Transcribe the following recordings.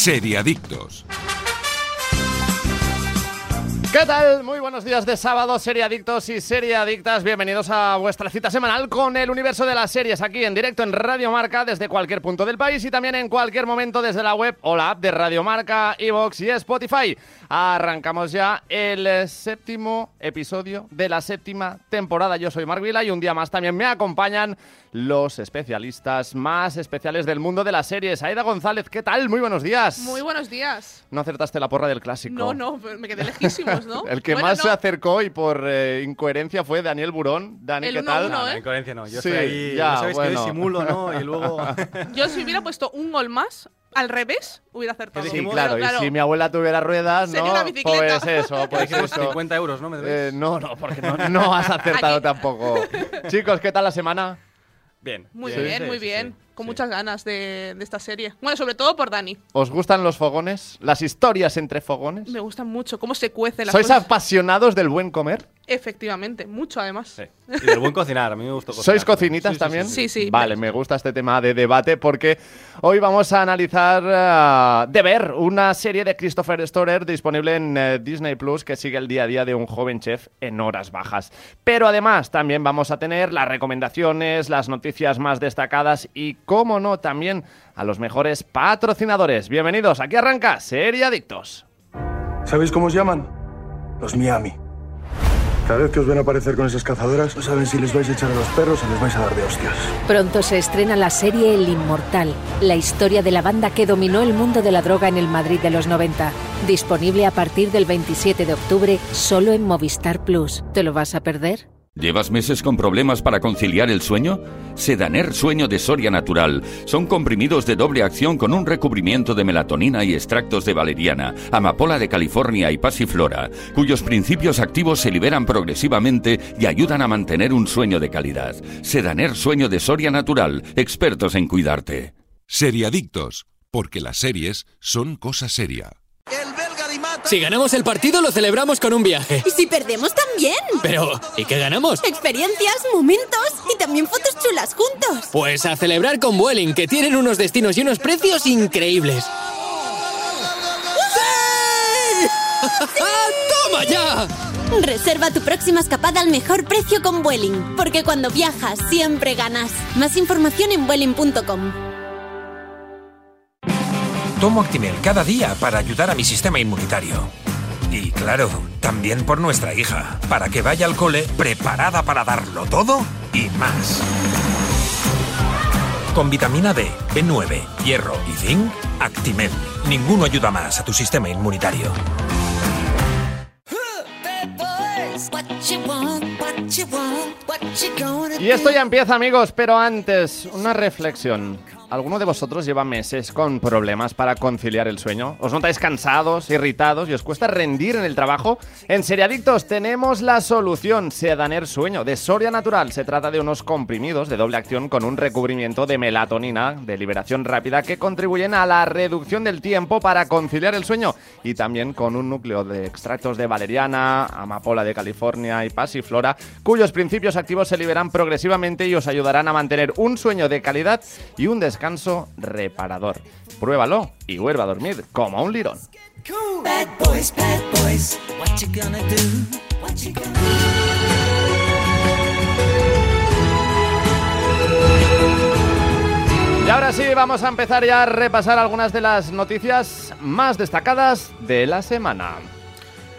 Seriadictos. ¿Qué tal? Muy buenos días de sábado, seriadictos y seriadictas. Bienvenidos a vuestra cita semanal con el universo de las series aquí en directo en Radio Marca desde cualquier punto del país y también en cualquier momento desde la web o la app de Radio Marca, Evox y Spotify. Arrancamos ya el séptimo episodio de la séptima temporada. Yo soy Mark Vila y un día más también me acompañan los especialistas más especiales del mundo de las series. Aida González, ¿qué tal? Muy buenos días. Muy buenos días. No acertaste la porra del clásico. No, no, me quedé ¿no? El que Bueno, más no. se acercó y por eh, incoherencia fue Daniel Burón. Dani, El ¿qué 1-1, tal? ¿eh? No, incoherencia no. Yo Sí, estoy ahí. ya, ya sabéis que bueno. yo simulo, ¿no? Y luego. Yo si hubiera puesto un gol más, al revés, hubiera acertado. Sí, claro, Pero y si mi abuela tuviera ruedas, Sería ¿no? una bicicleta. Pues eso, pues eso. 50 euros, ¿no? ¿Me? Eh, no, no, porque no, no has acertado Aquí. tampoco. Chicos, ¿qué tal la semana? Bien. Muy Sí, bien, sí, muy sí, bien. Con sí. muchas ganas de, de esta serie. Bueno, sobre todo por Dani. ¿Os gustan los fogones? ¿Las historias entre fogones? Me gustan mucho cómo se cuece la ¿Sois apasionados del buen comer? Efectivamente, mucho además. Sí. Y del buen cocinar. A mí me gustó cocinar. ¿Sois cocinitas Sí, también? sí. Sí, sí. Vale, me gusta este tema de debate porque hoy vamos a analizar ah, De Ver, una serie de Christopher Storer disponible en eh, Disney Plus que sigue el día a día de un joven chef en horas bajas. Pero además también vamos a tener las recomendaciones, las noticias más destacadas y, cómo no, también a los mejores patrocinadores. Bienvenidos, aquí arranca Serie Adictos. ¿Sabéis cómo os llaman? Los Miami. Cada vez que os ven aparecer con esas cazadoras, no saben si les vais a echar a los perros o les vais a dar de hostias. Pronto se estrena la serie El Inmortal, la historia de la banda que dominó el mundo de la droga en el Madrid de los 90. Disponible a partir del 27 de octubre solo en Movistar Plus. ¿Te lo vas a perder? ¿Llevas meses con problemas para conciliar el sueño? Sedaner Sueño de Soria Natural. Son comprimidos de doble acción con un recubrimiento de melatonina y extractos de valeriana, amapola de California y pasiflora, cuyos principios activos se liberan progresivamente y ayudan a mantener un sueño de calidad. Sedaner Sueño de Soria Natural. Expertos en cuidarte. Seriadictos. Porque las series son cosa seria. Si ganamos el partido lo celebramos con un viaje. Y si perdemos también. Pero, ¿y qué ganamos? Experiencias, momentos y también fotos chulas juntos. Pues a celebrar con Vueling, que tienen unos destinos y unos precios increíbles. ¡Toma ya! Reserva tu próxima escapada al mejor precio con Vueling, porque cuando viajas siempre ganas. Más información en vueling.com. Tomo Actimel cada día para ayudar a mi sistema inmunitario. Y claro, también por nuestra hija, para que vaya al cole preparada para darlo todo y más. Con vitamina D, B9, hierro y zinc, Actimel. Ninguno ayuda más a tu sistema inmunitario. Y esto ya empieza, amigos, pero antes, una reflexión. ¿Alguno de vosotros lleva meses con problemas para conciliar el sueño? ¿Os notáis cansados, irritados y os cuesta rendir en el trabajo? En Seriadictos tenemos la solución, Sedaner Sueño, de Soria Natural. Se trata de unos comprimidos de doble acción con un recubrimiento de melatonina de liberación rápida que contribuyen a la reducción del tiempo para conciliar el sueño y también con un núcleo de extractos de valeriana, amapola de California y pasiflora, cuyos principios activos se liberan progresivamente y os ayudarán a mantener un sueño de calidad y un descanso reparador. Pruébalo y vuelva a dormir como un lirón. Y ahora sí, vamos a empezar ya a repasar algunas de las noticias más destacadas de la semana.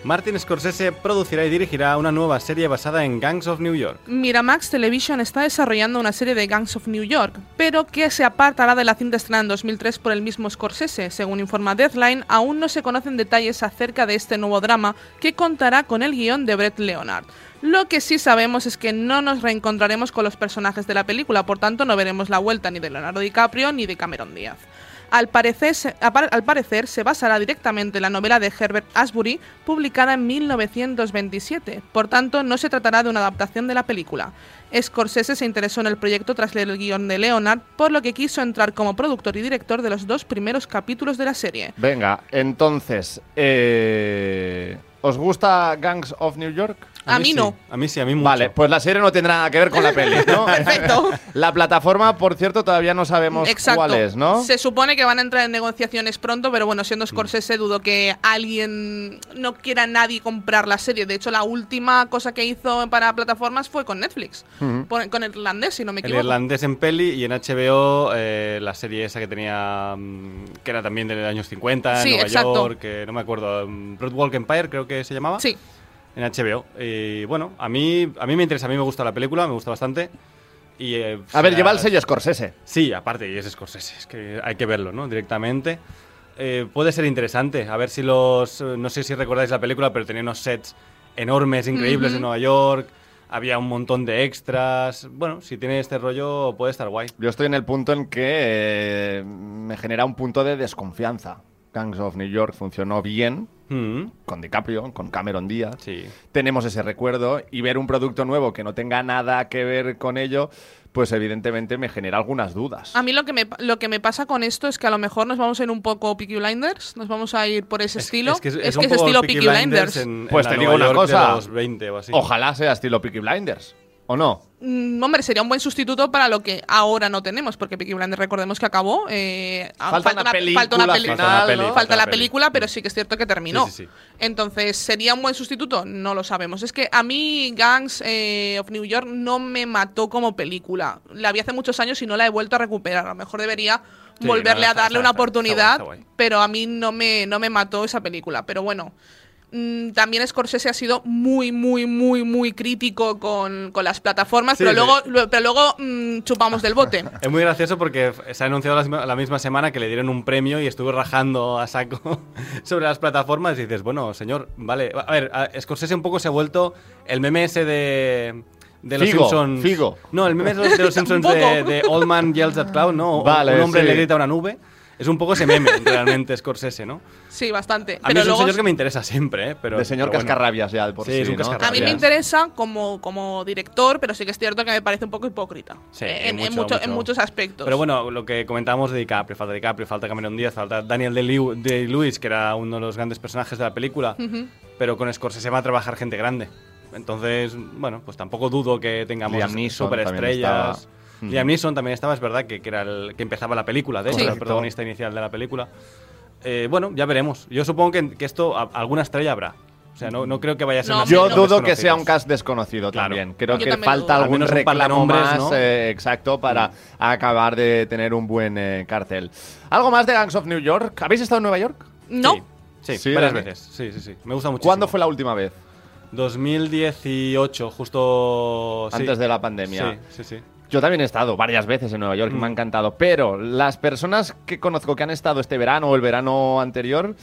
Martin Scorsese producirá y dirigirá una nueva serie basada en Gangs of New York. Miramax Television está desarrollando una serie de Gangs of New York, pero que se apartará de la cinta estrenada en 2003 por el mismo Scorsese. Según informa Deadline, aún no se conocen detalles acerca de este nuevo drama que contará con el guion de Brett Leonard. Lo que sí sabemos es que no nos reencontraremos con los personajes de la película, por tanto no veremos la vuelta ni de Leonardo DiCaprio ni de Cameron Díaz. Al parecer, se, basará directamente en la novela de Herbert Asbury, publicada en 1927. Por tanto, no se tratará de una adaptación de la película. Scorsese se interesó en el proyecto tras leer el guion de Leonard, por lo que quiso entrar como productor y director de los dos primeros capítulos de la serie. Venga, entonces, eh, ¿os gusta Gangs of New York? A mí sí. no. A mí sí, a mí mucho. Vale, pues la serie no tendrá nada que ver con la peli, ¿no? Perfecto. La plataforma, por cierto, todavía no sabemos Exacto. cuál es, ¿no? Se supone que van a entrar en negociaciones pronto, pero bueno, siendo Scorsese dudo que alguien no quiera nadie comprar la serie. De hecho, la última cosa que hizo para plataformas fue con Netflix, con el irlandés, si no me El equivoco. irlandés en peli y en HBO eh, la serie esa que tenía, mm, que era también de los años 50, en Sí, Nueva exacto. York, que no me acuerdo, mm, Broadwalk Empire creo que se llamaba. Sí. En HBO. Y bueno, a mí, a mí me interesa, a mí me gusta la película, me gusta bastante. Y, eh, A ver, la- lleva el sello Scorsese. Sí, aparte, y es Scorsese, es que hay que verlo, ¿no? Directamente. Eh, puede ser interesante, a ver si los... eh, No sé si recordáis la película, pero tenía unos sets enormes, increíbles Ujú. en Nueva York. Había un montón de extras. Bueno, si tiene este rollo, puede estar guay. Yo estoy en el punto en que eh, me genera un punto de desconfianza. Gangs of New York funcionó bien Mm, con DiCaprio, con Cameron Díaz. sí. Tenemos ese recuerdo y ver un producto nuevo que no tenga nada que ver con ello, pues evidentemente me genera algunas dudas. A mí lo que, me, lo que me pasa con esto es que a lo mejor nos vamos a ir un poco Peaky Blinders, nos vamos a ir por ese Es- estilo. Es, que es, es, es un que es poco estilo Peaky Peaky Blinders. en Pues te digo Nueva una York cosa. los 20 o así. Ojalá sea estilo Peaky Blinders, ¿o no? Mm, hombre, sería un buen sustituto para lo que ahora no tenemos, porque Peaky Blinders recordemos que acabó. eh, ah, Falta una película falta una peli- final, Falta una peli, ¿no? falta falta la película, pero sí que es cierto que terminó. Sí, sí, sí. Entonces, ¿sería un buen sustituto? No lo sabemos. Es que a mí Gangs eh, of New York no me mató como película. La vi hace muchos años y no la he vuelto a recuperar. A lo mejor debería volverle no, a darle una oportunidad, pero a mí no me, no me mató esa película. Pero bueno. Mm, También Scorsese ha sido muy, muy, muy, muy crítico con, con las plataformas, Sí, pero, sí. luego, lu- pero luego mm, chupamos del bote. Es muy gracioso porque se ha anunciado la, misma- la misma semana que le dieron un premio y estuve rajando a saco sobre las plataformas y dices, bueno, señor, vale. A ver, a- Scorsese un poco se ha vuelto el meme ese de... De los Figo, Simpsons. Figo. No, el meme de los Simpsons de, Old Man Yells at Cloud, ¿no? Vale, un hombre sí. le grita a una nube. Es un poco ese meme, realmente, Scorsese, ¿no? Sí, bastante. A mí pero es un luego señor que me interesa siempre, ¿eh? Pero, de señor pero bueno. cascarrabias ya, por Sí, sí, es un ¿no? cascarrabias. A mí me interesa como, como director, pero sí que es cierto que me parece un poco hipócrita. Sí, eh, en, en mucho, mucho- mucho. en muchos aspectos. Pero bueno, lo que comentábamos de DiCaprio, falta DiCaprio, falta Cameron Díaz, falta Daniel Day-Lewis, que era uno de los grandes personajes de la película, Ujú. pero con Scorsese va a trabajar gente grande. Entonces, bueno, pues tampoco dudo que tengamos Liam Neeson superestrellas. Estaba. Liam Neeson también estaba, es verdad, que, que era el que empezaba la película, de hecho, Sí. era el protagonista inicial de la película. Eh, bueno, ya veremos. Yo supongo que, que esto, a- alguna estrella habrá. O sea, no, no creo que vaya a ser No, Yo dudo que sea un cast desconocido Claro. también. Creo Yo que también falta dudo. Al algún reclamo más ¿no? eh, exacto para Mm. acabar de tener un buen eh, cartel. ¿Algo más de Gangs of New York? ¿Habéis estado en Nueva York? no, Sí, sí, Sí, varias veces. Sí, sí, sí. Me gusta mucho. ¿Cuándo fue la última vez? 2018, justo sí. Antes de la pandemia. Sí, sí, sí. Yo también he estado varias veces en Nueva York y me ha Mm. encantado, pero las personas que conozco que han estado este verano o el verano anterior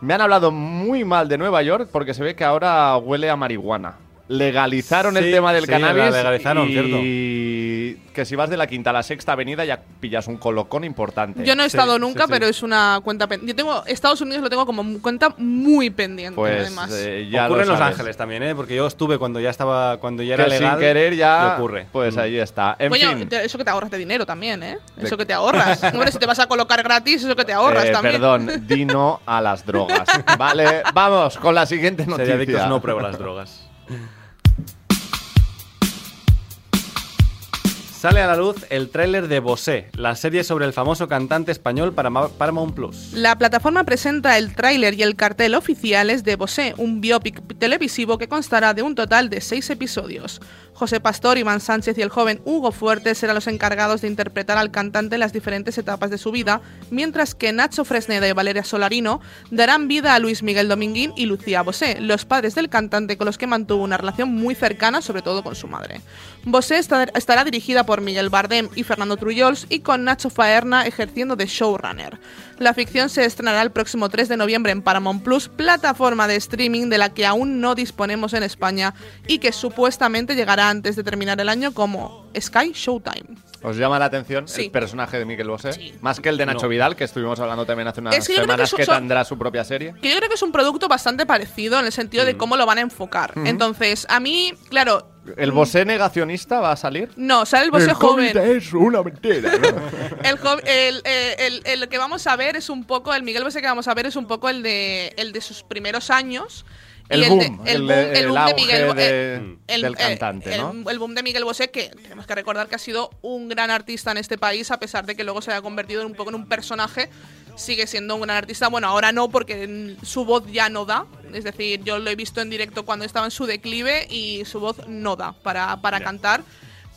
me han hablado muy mal de Nueva York porque se ve que ahora huele a marihuana. Legalizaron el tema del sí, la cannabis legalizaron, y que si vas de la quinta a la sexta avenida ya pillas un colocón importante. yo no he Sí, estado nunca, sí. pero es una cuenta pendiente. Yo tengo Estados Unidos lo tengo como cuenta muy pendiente, pues además. eh, ya ocurre lo en Los. Ángeles también, ¿eh? Porque yo estuve cuando ya estaba, cuando ya Que era legal. sin querer ya ocurre. pues Mm. ahí está. En Coño, fin, eso que te ahorras de dinero también, ¿eh? Eso que te ahorras. Hombre, si te vas a colocar gratis, eso que te ahorras eh, también. perdón, dino a las drogas. vale, vamos con la siguiente noticia. Seriadictos no prueba las drogas. Sale a la luz el tráiler de Bosé, la serie sobre el famoso cantante español para Paramount Plus. La plataforma presenta el tráiler y el cartel oficiales de Bosé, un biopic televisivo que constará de un total de seis episodios. José Pastor, Iván Sánchez y el joven Hugo Fuerte serán los encargados de interpretar al cantante en las diferentes etapas de su vida, mientras que Nacho Fresneda y Valeria Solarino darán vida a Luis Miguel Dominguín y Lucía Bosé, los padres del cantante con los que mantuvo una relación muy cercana, sobre todo con su madre. Bosé estará dirigida por Miguel Bardem y Fernando Trullols y con Nacho Faerna ejerciendo de showrunner. La ficción se estrenará el próximo 3 de noviembre en Paramount Plus, plataforma de streaming de la que aún no disponemos en España y que supuestamente llegará antes de terminar el año como Sky Showtime. ¿Os llama la atención Sí. el personaje de Miguel Bosé? Sí. Más que el de Nacho No. Vidal, que estuvimos hablando también hace unas Es que yo creo que semanas que, son- tendrá su propia serie. Que yo creo que es un producto bastante parecido en el sentido de cómo lo van a enfocar. Entonces, a mí, claro, ¿El Bosé negacionista va a salir? No, sale el Bosé joven. es una mentira. El, el- el que vamos a ver es un poco, el Miguel Bosé que vamos a ver es un poco el de, el de sus primeros años. El boom, el boom, de- el eh, del eh, cantante, el- ¿no? El boom de Miguel Bosé, que tenemos que recordar que ha sido un gran artista en este país, a pesar de que luego se haya convertido en un poco en un personaje, sigue siendo un gran artista. Bueno, ahora no, porque mm, su voz ya no da. Es decir, yo lo he visto en directo cuando estaba en su declive y su voz no da para, para cantar.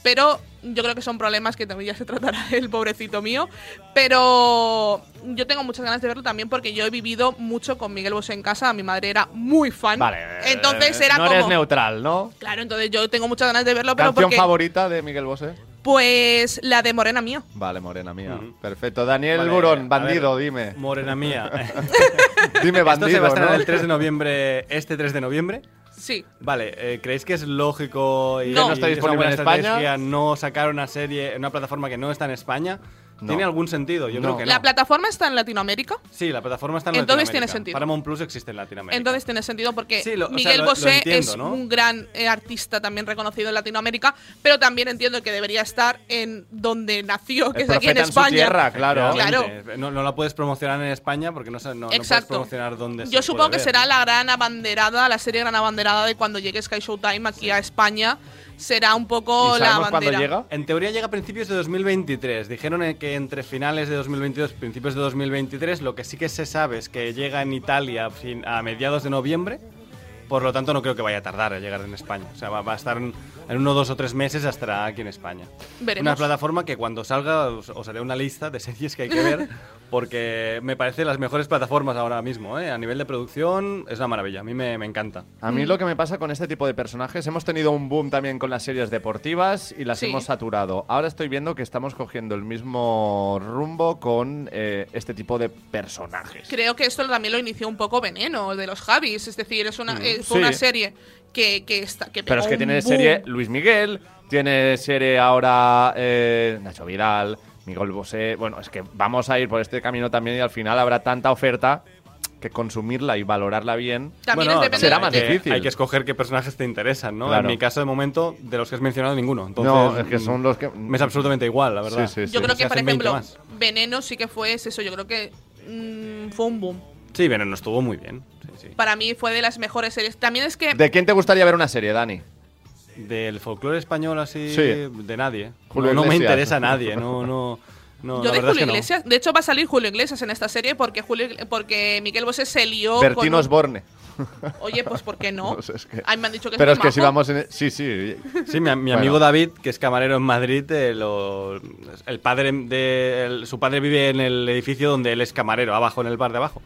Pero yo creo que son problemas que también ya se tratará el pobrecito mío. Pero yo tengo muchas ganas de verlo también porque yo he vivido mucho con Miguel Bosé en casa. Mi madre era muy fan. Vale. Entonces eh, era no como. eres neutral, ¿no? Claro, entonces yo tengo muchas ganas de verlo, pero ¿Canción porque. favorita de Miguel Bosé? Pues la de Morena Mía. Vale, morena mía. Perfecto. Daniel Vale, Burón, bandido, ver, dime. Morena mía. Dime Esto se bandido, va a estrenar ¿no? el 3 de noviembre, este 3 de noviembre. Sí. Vale, eh, ¿creéis que es lógico y, No. No está disponible buena en España? estrategia no sacar una serie en una plataforma que no está en España? No. ¿Tiene algún sentido? Yo No. creo que no. La plataforma está en Latinoamérica. Sí, la plataforma está en Entonces Latinoamérica. tiene sentido. Paramount Plus existe en Latinoamérica. Entonces tiene sentido porque Sí, lo- o sea, Miguel lo Bosé entiendo, es ¿no? un gran eh, artista también reconocido en Latinoamérica, pero también entiendo que debería estar en donde nació, que El es aquí en profeta en su España. tierra, claro. Efectivamente. No, no la puedes promocionar en España porque no, se- no, no puedes promocionar dónde se Yo supongo puede que ver, será la gran abanderada, la serie gran abanderada de cuando llegue Sky Showtime aquí a España. Será un poco ¿Y la sabemos cuándo bandera. llega? En teoría llega a principios de 2023. Dijeron que entre finales de 2022 y principios de 2023. Lo que sí que se sabe es que llega en Italia a a mediados de noviembre. Por lo tanto, no creo que vaya a tardar en llegar en España. O sea, va, va a estar en, en uno, dos o tres meses estará aquí en España. Veremos. Una plataforma que cuando salga os, os haré una lista de series que hay que ver. Porque me parece las mejores plataformas ahora mismo. ¿eh? A nivel de producción es una maravilla. A mí me, me encanta. A mí lo que me pasa con este tipo de personajes, hemos tenido un boom también con las series deportivas y las Sí. hemos saturado. Ahora estoy viendo que estamos cogiendo el mismo rumbo con eh, este tipo de personajes. Creo que esto también lo inició un poco Veneno, de los Javis. Es decir, es una, eh, fue Sí. una serie que, que, está, que Pero es que tiene boom. serie Luis Miguel, tiene serie ahora eh, Nacho Vidal, Miguel Bosé. Bueno, es que vamos a ir por este camino también y al final habrá tanta oferta que consumirla y valorarla bien. También Bueno, es será de- más hay que- difícil. Hay que escoger qué personajes te interesan, ¿no? Claro. En mi caso, de momento, de los que has mencionado, ninguno. Entonces, no, es que son los que. Me es absolutamente igual, la verdad. Sí, sí, sí. Yo creo que, por hacen 20 ejemplo, más. Veneno sí que fue es eso. Yo creo que mm, fue un boom. Sí, Veneno estuvo muy bien. Sí, sí. Para mí fue de las mejores series. También es que ¿De quién te gustaría ver una serie, Dani? Del folclore español así, Sí. de nadie. Julio no, no me interesa nadie, no, no. no yo de Julio no. Iglesias, de hecho va a salir Julio Iglesias en esta serie porque Julio, porque Miguel Bosé se lió Bertino con Osborne. Oye, pues ¿por qué no? No sé, es que- Ay, me han dicho que Pero es que si vamos en. Sí, sí. Sí, mi, mi Bueno. amigo David, que es camarero en Madrid, eh, lo- el padre de, el- su padre vive en el edificio donde él es camarero, abajo, en el bar de abajo.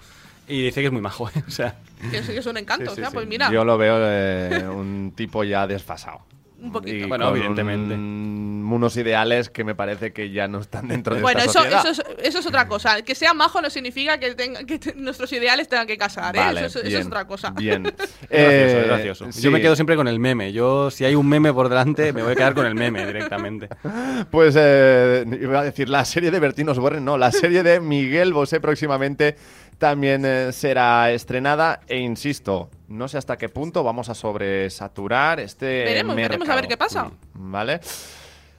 Y dice que es muy majo, ¿eh? o sea... Que sí que es un encanto, Sí, o sí, sea, sí. pues mira, Yo lo veo eh, un tipo ya desfasado. un poquito. Y Bueno, con evidentemente. un- unos ideales que me parece que ya no están dentro de Bueno, esta eso, sociedad. eso, es, eso es otra cosa. Que sea majo no significa que, tenga, que te- nuestros ideales tengan que casar, ¿eh? Vale, eso, es- eso bien, es otra cosa. Bien. Gracioso, Eh, es gracioso. sí. Yo me quedo siempre con el meme. Yo, si hay un meme por delante, me voy a quedar con el meme directamente. Pues eh, iba a decir la serie de Bertino Osborne, no, la serie de Miguel Bosé próximamente también eh, será estrenada e insisto, no sé hasta qué punto vamos a sobresaturar este Veremos, veremos a ver qué pasa. Mm, Vale.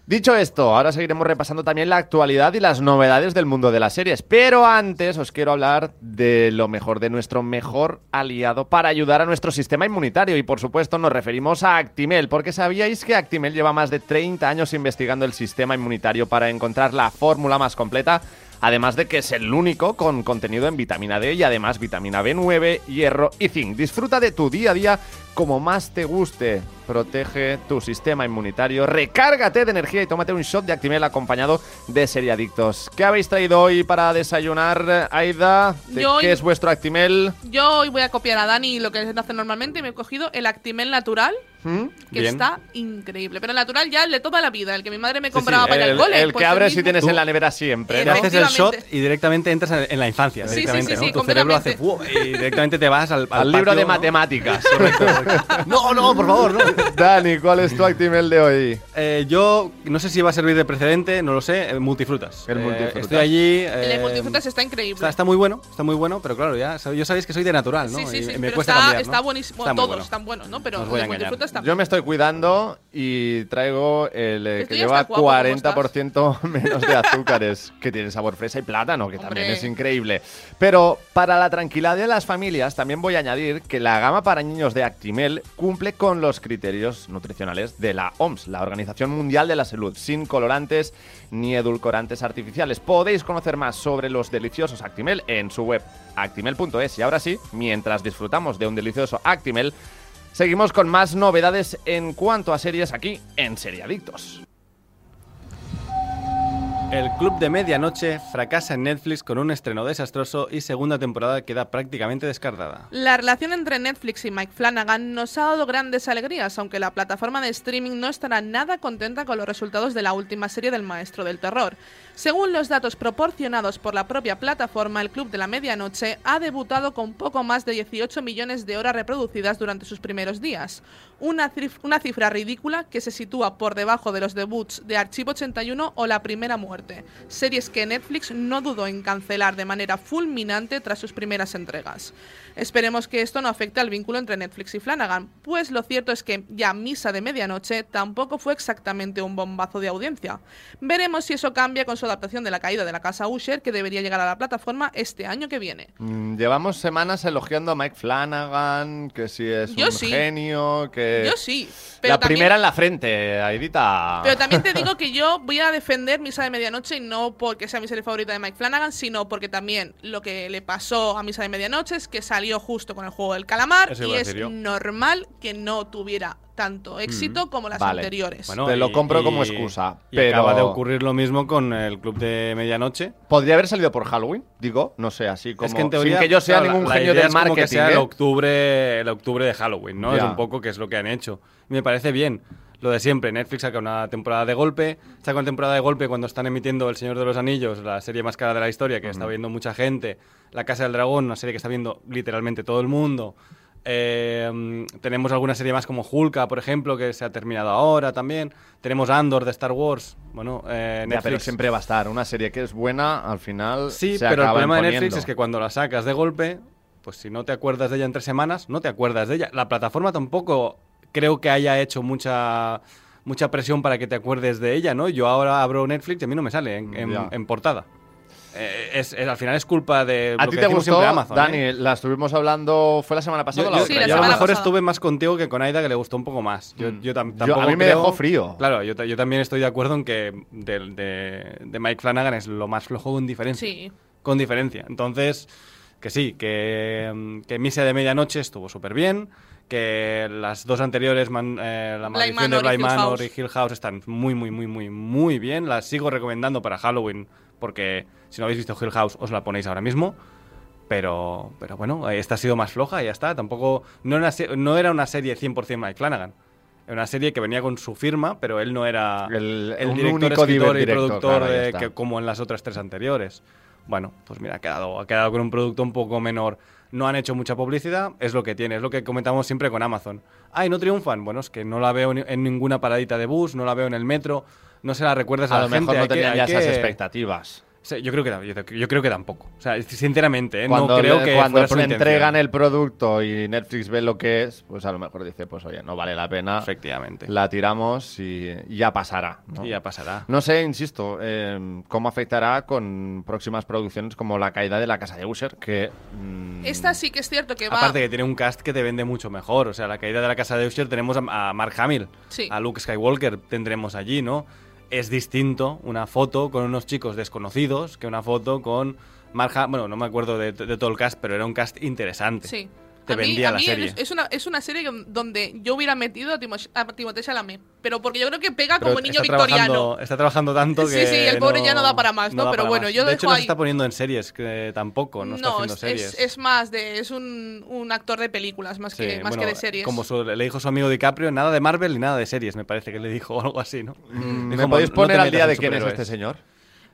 Dicho esto, ahora seguiremos repasando también la actualidad y las novedades del mundo de las series. Pero antes os quiero hablar de lo mejor, de nuestro mejor aliado para ayudar a nuestro sistema inmunitario. Y por supuesto nos referimos a Actimel, porque sabíais que Actimel lleva más de 30 años investigando el sistema inmunitario para encontrar la fórmula más completa. Además de que es el único con contenido en vitamina D y además vitamina B9, hierro y zinc. Disfruta de tu día a día como más te guste. Protege tu sistema inmunitario, recárgate de energía y tómate un shot de Actimel acompañado de Seriadictos. ¿Qué habéis traído hoy para desayunar, Aida? ¿De Yo qué hoy- es vuestro Actimel? Yo hoy voy a copiar a Dani lo que hace normalmente y me he cogido el Actimel natural, ¿Mm? que Bien. está increíble. Pero el natural ya el de toda la vida, el que mi madre me compraba sí, para el, cole. el pues que abres mismo. y tienes en la nevera siempre, Te ¿no? haces el shot y directamente entras en en la infancia. Sí, directamente, sí, sí, ¿no? Tu cerebro hace y directamente te vas al, Al libro patio, de ¿no? matemáticas. No, no, por favor, no. Dani, ¿cuál es tu Actimel de hoy? Eh, yo no sé si va a servir de precedente, no lo sé. eh, multifrutas. El Eh, multifrutas. estoy allí. El eh, multifrutas está increíble. Está, está muy bueno, está muy bueno, pero claro, ya yo sabéis que soy de natural, ¿no? Sí, sí, Y me pero cuesta está, cambiar, ¿no? está buenísimo. Todos bueno. están buenos, ¿no? Pero el multifrutas está Yo me estoy cuidando y traigo el eh, que lleva está guapo, 40% menos de azúcares, que tiene sabor fresa y plátano, que también es increíble. Pero para la tranquilidad de las familias, también voy a añadir que la gama para niños de Actimel cumple con los criterios nutricionales de la OMS, la Organización Mundial de la Salud, sin colorantes ni edulcorantes artificiales. Podéis conocer más sobre los deliciosos Actimel en su web actimel.es. Y ahora sí, mientras disfrutamos de un delicioso Actimel, Seguimos con más novedades en cuanto a series aquí en Seriadictos. El Club de Medianoche fracasa en Netflix con un estreno desastroso y segunda temporada queda prácticamente descartada. La relación entre Netflix y Mike Flanagan nos ha dado grandes alegrías, aunque la plataforma de streaming no estará nada contenta con los resultados de la última serie del Maestro del Terror. Según los datos proporcionados por la propia plataforma, el Club de la Medianoche ha debutado con poco más de 18 millones de horas reproducidas durante sus primeros días, una, cif- una cifra ridícula que se sitúa por debajo de los debuts de Archivo 81 o La Primera Muerte, series que Netflix no dudó en cancelar de manera fulminante tras sus primeras entregas. Esperemos que esto no afecte al vínculo entre Netflix y Flanagan, pues lo cierto es que ya Misa de Medianoche tampoco fue exactamente un bombazo de audiencia. Veremos si eso cambia con su adaptación de la caída de la casa Usher, que debería llegar a la plataforma este año que viene. Mm, Llevamos semanas elogiando a Mike Flanagan, que si es Yo un sí. genio, que... Yo sí, pero la también- primera en la frente, Aidita. Pero también te digo que yo voy a defender Misa de Medianoche y no porque sea mi serie favorita de Mike Flanagan, sino porque también lo que le pasó a Misa de Medianoche es que salió justo con el juego del calamar Eso y iba a es decir yo. normal que no tuviera tanto éxito como las Vale. anteriores. Bueno, Te lo compro y- como excusa, y pero- acaba de ocurrir lo mismo con el Club de Medianoche. Podría haber salido por Halloween, digo, no sé, así como... es que en teoría, sin que yo sea claro, la- ningún la genio idea del es como marketing. que sea ¿eh? el octubre, el octubre de Halloween, ¿no? Es Ya. un poco que es lo que han hecho. Me parece bien. Lo de siempre, Netflix saca una temporada de golpe, saca una temporada de golpe cuando están emitiendo El Señor de los Anillos, la serie más cara de la historia, que está viendo mucha gente, La Casa del Dragón, una serie que está viendo literalmente todo el mundo. Eh, mm, tenemos alguna serie más como Hulka, por ejemplo, que se ha terminado ahora también. Tenemos Andor de Star Wars. Bueno, eh, Ya, Netflix pero siempre va a estar. Una serie que es buena, al final Sí, se pero el problema de. Netflix es que cuando la sacas de golpe, pues si no te acuerdas de ella en tres semanas, no te acuerdas de ella. La plataforma tampoco creo que haya hecho mucha mucha presión para que te acuerdes de ella, ¿no? Yo ahora abro Netflix y a mí no me sale en, en- en portada. Eh, es, es- al final es culpa de ¿A lo ti que te gustó, siempre Amazon. Dani? ¿eh? La estuvimos hablando, ¿fue la semana pasada Yo, o la yo- Sí, otra? la yo a lo mejor pasada. estuve más contigo que con Aida, que le gustó un poco más. Yo, Mm. yo tam- Yo- tampoco a mí me creo- dejó frío. Claro, yo, ta- yo también estoy de acuerdo en que de, de- de Mike Flanagan es lo más flojo con diferencia Sí. con diferencia. Entonces, que sí, que, que Misa de Medianoche estuvo súper bien, que las dos anteriores, man- eh, La Maldición de Manor Bly Hill Manor House. y Hill House, están muy, muy, muy, muy, muy bien. Las sigo recomendando para Halloween, porque si no habéis visto Hill House, os la ponéis ahora mismo. Pero, pero bueno, esta ha sido más floja y ya está. Tampoco, no, era una se- no era una serie 100% Mike Flanagan. Era una serie que venía con su firma, pero él no era El- el director, único escritor y director, productor claro, ya de- está. que, como en las otras tres anteriores. Bueno, pues mira, ha quedado, ha quedado con un producto un poco menor. No han hecho mucha publicidad, es lo que tiene, es lo que comentamos siempre con Amazon. Ay, ¿no triunfan? Bueno, es que no la veo en ninguna paradita de bus, no la veo en el metro, no se la recuerdas a, A la lo mejor gente. no hay que- tenían hay ya que- esas yo, creo que, yo, creo que tampoco. O sea, sinceramente, ¿eh? Cuando, no creo le- que cuando fuera su entregan el producto y Netflix ve lo que es, pues a lo mejor dice, pues oye, no vale la pena, Efectivamente. la tiramos y y ya pasará. ¿no? Y ya pasará. No sé, insisto, eh, cómo afectará con próximas producciones como La caída de la casa de Usher, que... mm, Esta sí que es cierto que va. Aparte que tiene un cast que te vende mucho mejor. O sea, la caída de la casa de Usher tenemos a, a Mark Hamill, Sí. a Luke Skywalker tendremos allí, ¿no? Es distinto una foto con unos chicos desconocidos que una foto con Hamill. Bueno, no me acuerdo de, de todo el cast, pero era un cast interesante. Sí. Te a mí, vendía a la mí serie. Es, es una, es una serie donde yo hubiera metido a, Timo- a Timothée Chalamet. Pero porque yo creo que pega Pero como niño está victoriano. Trabajando, está trabajando tanto Sí, que. sí, el pobre ya no da para más, ¿no? da Pero bueno, más. yo De dejo hecho, no ahí- se está poniendo en series, que tampoco, no, está haciendo es, series. es, es más de. Es un, un actor de películas más, Sí, que, más bueno, que de series. Como su- le dijo su amigo DiCaprio, nada de Marvel y nada de series, me parece que le dijo algo así, ¿no? mm, Dijo, ¿Me podéis "No poner al día de quién es superhéroes". este señor?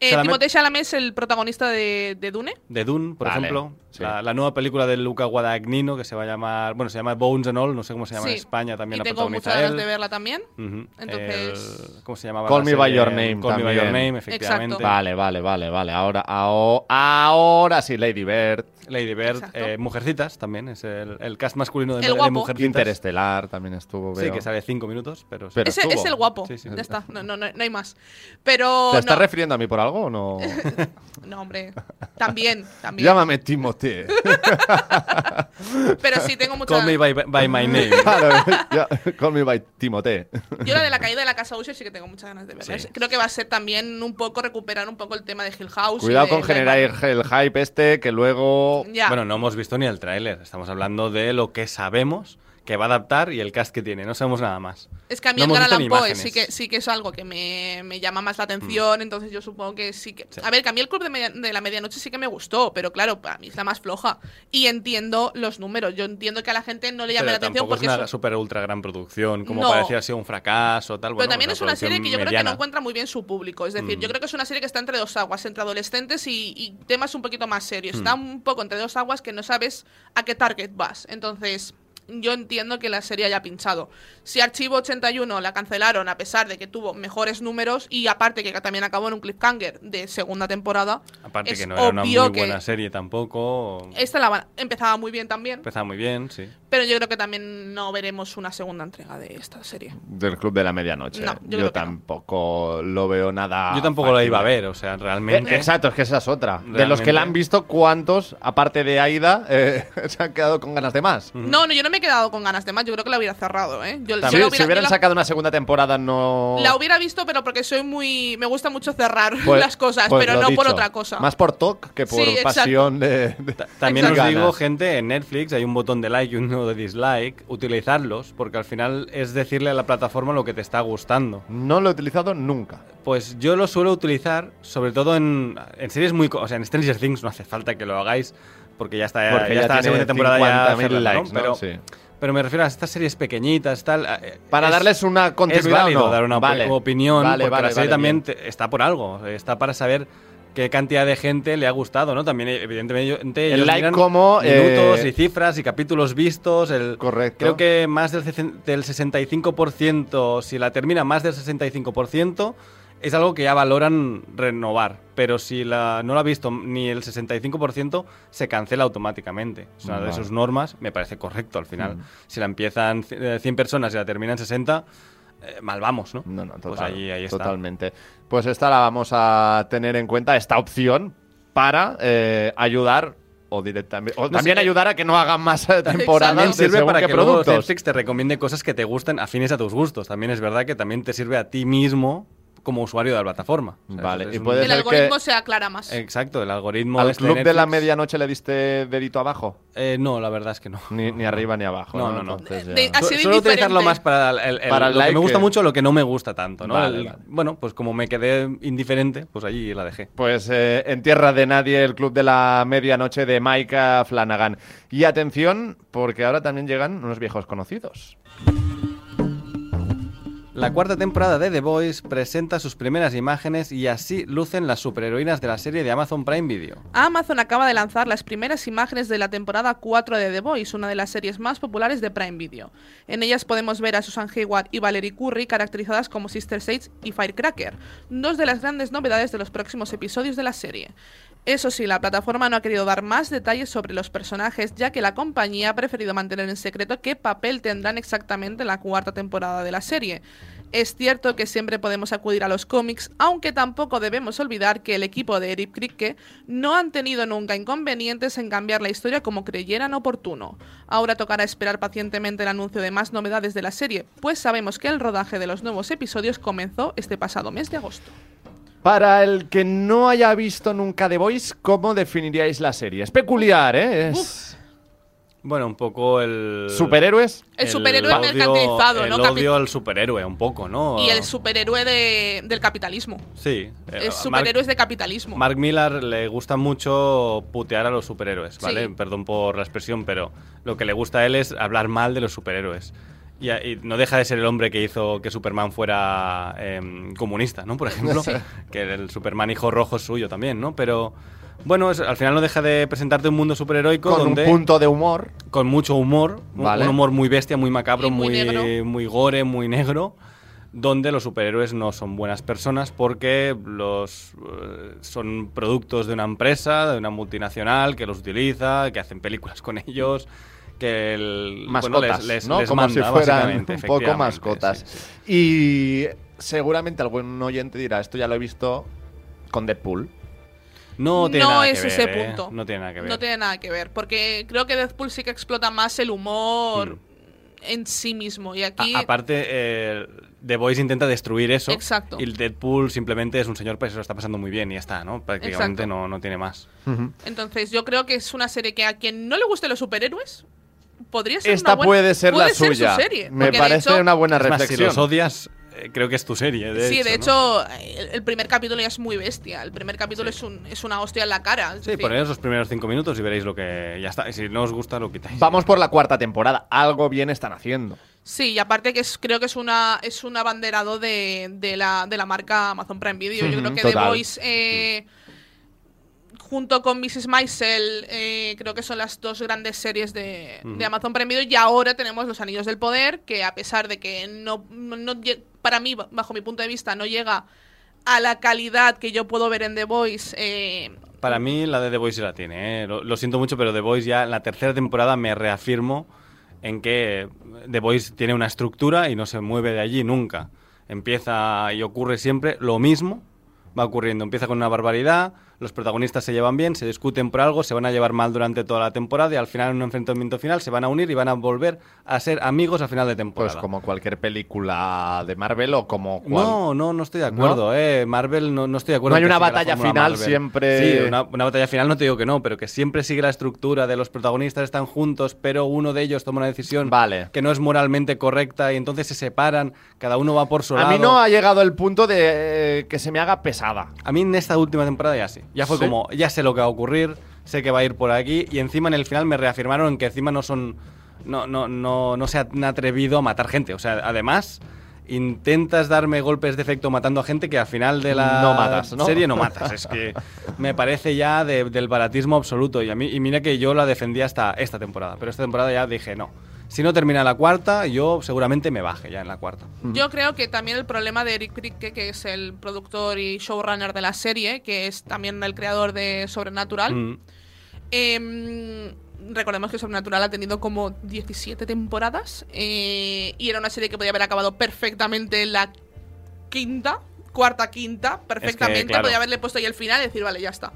Eh, Chalamet- Timothée Chalamet es el protagonista de, de Dune. De Dune, por Vale. ejemplo. Sí. La, la nueva película de Luca Guadagnino que se va a llamar, bueno, se llama Bones and All, no sé cómo se llama Sí. en España, también y la tengo muchas ganas de verla también. Ujú. Entonces- El- ¿Cómo se llamaba? Call Me By? Your Name Call Me By Your también. Name, efectivamente. Vale, vale, vale, vale. Ahora, ahora, ahora sí, Lady Bird. Lady Bird, Exacto. eh, Mujercitas también, es el, el cast masculino de, El de guapo. Mujercitas. Interestelar también estuvo. Sí, veo. que sale cinco minutos, pero... sí. Pero estuvo. es el guapo. Sí, sí. Ya está. No, no, no, no hay más. Pero. ¿Te estás no, refiriendo a mí por algo o no? no, hombre. También, también. Llámame Timothy. Pero sí, tengo muchas Call Me by, by My Name. Claro, ya, Call me by Timothée. Yo la de la caída de la casa Usher sí que tengo muchas ganas de verla. Sí. Creo que va a ser también un poco recuperar un poco el tema de Hill House. Cuidado de con generar el, hype este que luego... Ya. Bueno, no hemos visto ni el tráiler. Estamos hablando de lo que sabemos que va a adaptar y el cast que tiene. No sabemos nada más. Es que a mí No Allan ni Poe sí que, sí que es algo que me, me llama más la atención, entonces yo supongo que sí que... A ver, que a mí el Club de, Media- de la Medianoche sí que me gustó, pero claro, para mí es la más floja. Y entiendo los números, yo entiendo que a la gente no le llame Pero la atención porque es una un- super ultra gran producción, como No. parecía ser un fracaso tal. Pero bueno, también pues es una serie que yo creo que mediana. no encuentra muy bien su público. Es decir, Mm. yo creo que es una serie que está entre dos aguas, entre adolescentes y, y temas un poquito más serios. Mm. Está un poco entre dos aguas que no sabes a qué target vas. Entonces, yo entiendo que la serie haya pinchado. Si Archivo 81 la cancelaron a pesar de que tuvo mejores números y aparte que también acabó en un cliffhanger de segunda temporada, Aparte es que no era una muy buena serie tampoco. esta la van- empezaba muy bien también, Empezaba muy bien, sí. Pero yo creo que también no veremos una segunda entrega de esta serie. Del Club de la Medianoche. No, yo yo creo que no. tampoco lo veo nada. Yo tampoco la fácil. iba a ver, o sea, realmente. Eh, Exacto, es que esa es otra. De los que la han visto, ¿cuántos, aparte de Aida, eh, se han quedado con ganas de más? No, no, yo no me he quedado con ganas de más. Yo creo que la hubiera cerrado, ¿eh? Yo, yo Si, la si hubiera, hubieran yo la- sacado una segunda temporada, no. la hubiera visto, pero porque soy muy. Me gusta mucho cerrar Pues- las cosas, pues pero lo no por otra cosa. Más por TOC que por Sí, pasión de. de- También os digo, gente, en Netflix hay un botón de like y de dislike. Utilizarlos, porque al final es decirle a la plataforma lo que te está gustando. No lo he utilizado nunca. Pues yo lo suelo utilizar, sobre todo en, en series muy. O sea, en Stranger Things no hace falta que lo hagáis, porque ya está, Porque ya ya está la segunda temporada ya 50.000 cerrada, ¿no? likes, ¿no? Pero, Sí. pero me refiero a estas series pequeñitas, tal. eh, Para es- darles una Es continuidad. válido o no. dar una Vale. op- opinión, Vale, porque vale, la serie también te- está por algo, está para saber qué cantidad de gente le ha gustado, ¿no? También, evidentemente, El like miran como, minutos eh, y cifras y capítulos vistos. El, Correcto. Creo que más del, sesen- del 65%, si la termina más del 65%, es algo que ya valoran renovar. Pero si la, no la ha visto ni el 65%, se cancela automáticamente. Es una de sus normas, me parece correcto al final. Mm. Si la empiezan c- eh, 100 personas y la terminan 60, eh, mal vamos, ¿no? No, no, Pues total, ahí, ahí está. totalmente. Pues esta la vamos a tener en cuenta, esta opción, para eh, ayudar o directamente. O No también sé, ayudar a que no hagan más eh, temporadas También sirve para que luego productos. Netflix te recomiende cosas que te gusten afines a tus gustos. También es verdad que también te sirve a ti mismo como usuario de la plataforma. O sea, Vale, es y un- puede el ser algoritmo que se aclara más. Exacto, el algoritmo al este club de la Netflix- medianoche le diste dedito abajo. Eh, no, la verdad es que no. Ni, ni arriba ni abajo. No, No, no, no. Entonces De- de Suelo utilizarlo más para el, el- Para el lo que like me gusta que- mucho, lo que no me gusta tanto, ¿no? Vale, El- vale. Bueno, pues como me quedé indiferente, pues allí la dejé. Pues eh, en tierra de nadie, el club de la medianoche de Micah Flanagan. Y atención, porque ahora también llegan unos viejos conocidos. La cuarta temporada de The Voice presenta sus primeras imágenes y así lucen las superheroínas de la serie de Amazon Prime Video. Amazon acaba de lanzar las primeras imágenes de la temporada 4 de The Voice, una de las series más populares de Prime Video. En ellas podemos ver a Susan Hayward y Valerie Curry caracterizadas como Sister Sage y Firecracker, dos de las grandes novedades de los próximos episodios de la serie. Eso sí, la plataforma no ha querido dar más detalles sobre los personajes, ya que la compañía ha preferido mantener en secreto qué papel tendrán exactamente en la cuarta temporada de la serie. Es cierto que siempre podemos acudir a los cómics, aunque tampoco debemos olvidar que el equipo de Eric Kripke no han tenido nunca inconvenientes en cambiar la historia como creyeran oportuno. Ahora tocará esperar pacientemente el anuncio de más novedades de la serie, pues sabemos que el rodaje de los nuevos episodios comenzó este pasado mes de agosto. Para el que no haya visto nunca The Voice, ¿cómo definiríais la serie? Es peculiar, ¿eh? Es... Bueno, un poco el... ¿Superhéroes? El superhéroe odio- mercantilizado, el ¿no? Capi- odio al superhéroe, un poco, ¿no? Y el superhéroe de- del capitalismo. Sí. eh, Mark- superhéroes de capitalismo. Mark Millar le gusta mucho putear a los superhéroes, ¿vale? Sí. Perdón por la expresión, pero lo que le gusta a él es hablar mal de los superhéroes. Y, y no deja de ser el hombre que hizo que Superman fuera em, comunista, ¿no? Por ejemplo, que el Superman hijo rojo es suyo también, ¿no? Pero Bueno, es- al final no deja de presentarte un mundo superheroico Con donde un punto de humor. con mucho humor, un- Vale. un humor muy bestia, muy macabro, Y muy muy gore, muy negro, donde los superhéroes no son buenas personas porque los eh, son productos de una empresa, de una multinacional que los utiliza, que hacen películas con ellos, que el, bueno, Mascotas, les, les- ¿no? les Como manda, si fueran un poco mascotas. sí, sí. Y seguramente algún oyente dirá, esto ya lo he visto con Deadpool. No tiene no nada es que ver, ese ¿eh? punto. No tiene nada que ver. No tiene nada que ver, porque creo que Deadpool sí que explota más el humor Mm. en sí mismo. Y A- aquí aparte, eh, The Voice intenta destruir eso. Exacto. Y el Deadpool simplemente es un señor pues, que se lo está pasando muy bien y ya está, ¿no? Prácticamente no, no tiene más. Entonces, yo creo que es una serie que a quien no le gusten los superhéroes, podría ser Esta una buena- puede ser la su suya. serie, Me parece hecho- una buena más, si reflexión. los odias, eh, creo que es tu serie. De sí, hecho, de hecho, el, el primer capítulo ya es muy bestia. El primer capítulo es, un, es una hostia en la cara. Sí, decir, poneros los primeros cinco minutos y veréis lo que ya está. Y si no os gusta, lo quitáis. Vamos por la cuarta temporada. Algo bien están haciendo. Sí, y aparte que es, creo que es una es un abanderado de, de la, de la marca Amazon Prime Video. Yo creo que total. The Voice, eh, junto con Mrs. Maisel, eh, creo que son las dos grandes series de, de Amazon Prime Video. Y ahora tenemos Los Anillos del Poder, que a pesar de que no, no- para mí, bajo mi punto de vista, no llega a la calidad que yo puedo ver en The Voice. eh, Para mí, la de The Voice sí la tiene. ¿eh? Lo, lo siento mucho, pero The Voice ya en la tercera temporada me reafirmo en que The Voice tiene una estructura y no se mueve de allí nunca. Empieza y ocurre siempre lo mismo. Va ocurriendo. Empieza con una barbaridad. Los protagonistas se llevan bien, se discuten por algo, se van a llevar mal durante toda la temporada y al final, en un enfrentamiento final, se van a unir y van a volver a ser amigos a final de temporada. Pues como cualquier película de Marvel o como cual- No, no, no estoy de acuerdo, eh. Marvel no, no estoy de acuerdo. No hay una batalla final Marvel. siempre- Sí, una, una batalla final no te digo que no, pero que siempre sigue la estructura de los protagonistas están juntos, pero uno de ellos toma una decisión Vale. que no es moralmente correcta y entonces se separan, cada uno va por su A lado. mí no ha llegado el punto de eh, que se me haga pesada. A mí en esta última temporada ya sí. Ya fue ¿Sí? como, ya sé lo que va a ocurrir, sé que va a ir por aquí y encima en el final me reafirmaron que encima no son no no no no se han atrevido a matar gente, o sea, además intentas darme golpes de efecto matando a gente que al final de la No matas, ¿no? serie no matas. Es que me parece ya de- del baratismo absoluto. Y a mí, y mira que yo la defendí hasta esta temporada. Pero esta temporada ya dije, no. Si no termina la cuarta, yo seguramente me baje ya en la cuarta. Yo creo que también el problema de Eric Kripke, que es el productor y showrunner de la serie, que es también el creador de Sobrenatural, Mm. em, recordemos que Sobrenatural ha tenido como 17 temporadas eh, y era una serie que podía haber acabado perfectamente en la quinta, cuarta, quinta, perfectamente. claro. Podía haberle puesto ahí el final y decir, vale, ya está.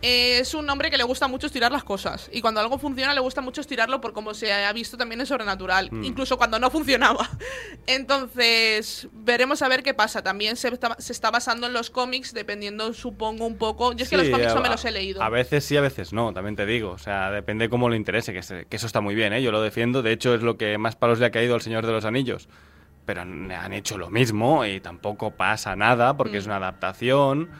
Eh, es un hombre que le gusta mucho estirar las cosas. Y cuando algo funciona, le gusta mucho estirarlo por como se ha visto también en Sobrenatural. Mm. Incluso cuando no funcionaba. Entonces, veremos a ver qué pasa. También se está, se está basando en los cómics, dependiendo, supongo, un poco. Yo es que los cómics no me los he leído. A veces sí, a veces no, también te digo. O sea, depende cómo le interese, que, se- que eso está muy bien, ¿eh? Yo lo defiendo. De hecho, es lo que más palos le ha caído al Señor de los Anillos. Pero han, han hecho lo mismo y tampoco pasa nada porque Mm. es una adaptación.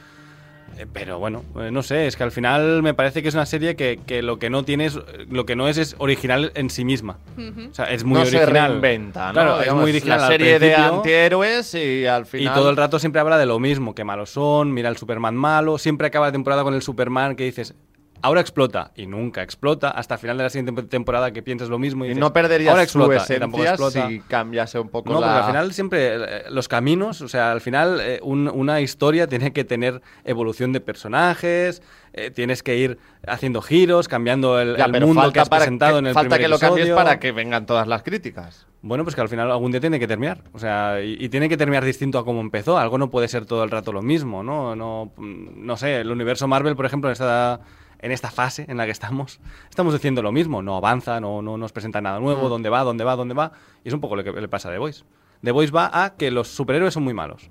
Eh, Pero bueno, eh, no sé, es que al final me parece que es una serie que, que lo que no tiene es, lo que no es es original en sí misma. O sea, es muy no se original. reinventa, ¿no? Claro, es muy original. La serie de antihéroes y al Y final... todo el rato siempre habla de lo mismo, que malos son, mira el Superman malo, siempre acaba la temporada con el Superman que dices, ahora explota, y nunca explota, hasta el final de la siguiente temporada que piensas lo mismo y, Y dices, no perderías ahora explota, y esencia si cambiase un poco No, la... porque al final siempre eh, los caminos, o sea, al final eh, un- una historia tiene que tener evolución de personajes, eh, tienes que ir haciendo giros, cambiando el, Ya, el mundo que has presentado que, en el falta primer que lo cambies episodio. para que vengan todas las críticas. Bueno, pues que al final algún día tiene que terminar. O sea, y, y tiene que terminar distinto a como empezó. Algo no puede ser todo el rato lo mismo, ¿no? No, no sé, el universo Marvel, por ejemplo, en esta, en esta fase en la que estamos, estamos diciendo lo mismo. No avanza, no, no nos presenta nada nuevo, Mm. dónde va, dónde va, dónde va. Y es un poco lo que le pasa a The Voice. The Voice va a que los superhéroes son muy malos.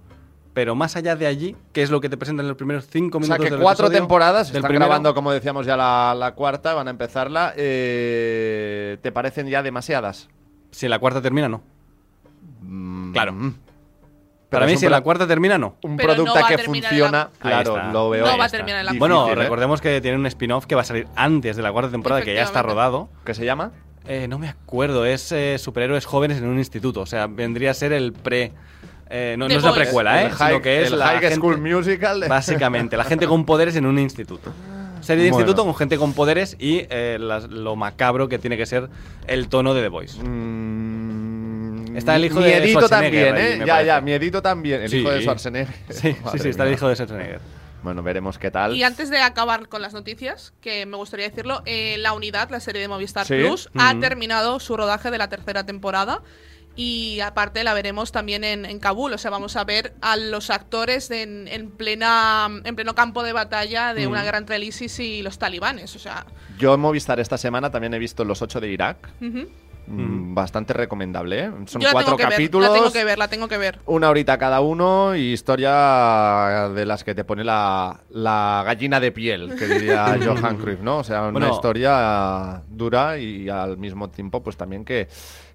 Pero más allá de allí, ¿qué es lo que te presentan en los primeros cinco O minutos sea, que del cuatro temporadas, Del están primero. grabando, como decíamos, ya la, la cuarta, van a empezarla. eh, ¿Te parecen ya demasiadas? Si la cuarta termina, no. Claro. Para mí, si la cuarta termina, no. Un Pero producto que la- funciona, claro, lo veo. No va a terminar en la Difícil, Bueno, ¿eh? recordemos que tiene un spin-off que va a salir antes de la cuarta temporada, que ya está rodado. ¿Qué se llama? Eh, no me acuerdo, es eh, superhéroes jóvenes en un instituto. O sea, vendría a ser el pre. eh, no, es la precuela, ¿eh? Sino high- que es el la High gente- School Musical. de- Básicamente, la gente con poderes en un instituto. Serie de Bueno. instituto con gente con poderes y eh, las- lo macabro que tiene que ser el tono de The Voice. Mm, Está el hijo de miedito Schwarzenegger también, ahí, ¿eh? Ya, parece. ya, miedito también. El Sí. hijo de Schwarzenegger. Sí, sí, está el hijo de Schwarzenegger. Bueno, veremos qué tal. Y antes de acabar con las noticias, que me gustaría decirlo, eh, La Unidad, la serie de Movistar Sí. Plus, ha Ujú. terminado su rodaje de la tercera temporada. Y aparte la veremos también en, en Kabul. O sea, vamos a ver a los actores en, en plena, en pleno campo de batalla de Mm. una guerra entre el ISIS y los talibanes. O sea, Yo en Movistar esta semana también he visto Los Ocho de Irak. Mm, Bastante recomendable, ¿eh? Son yo la cuatro tengo que capítulos. ver, la tengo que ver, la tengo que ver. Una horita cada uno y historia de las que te pone la, la gallina de piel, que diría Johan Cruyff, ¿no? O sea, una Bueno. historia dura y al mismo tiempo, pues también que,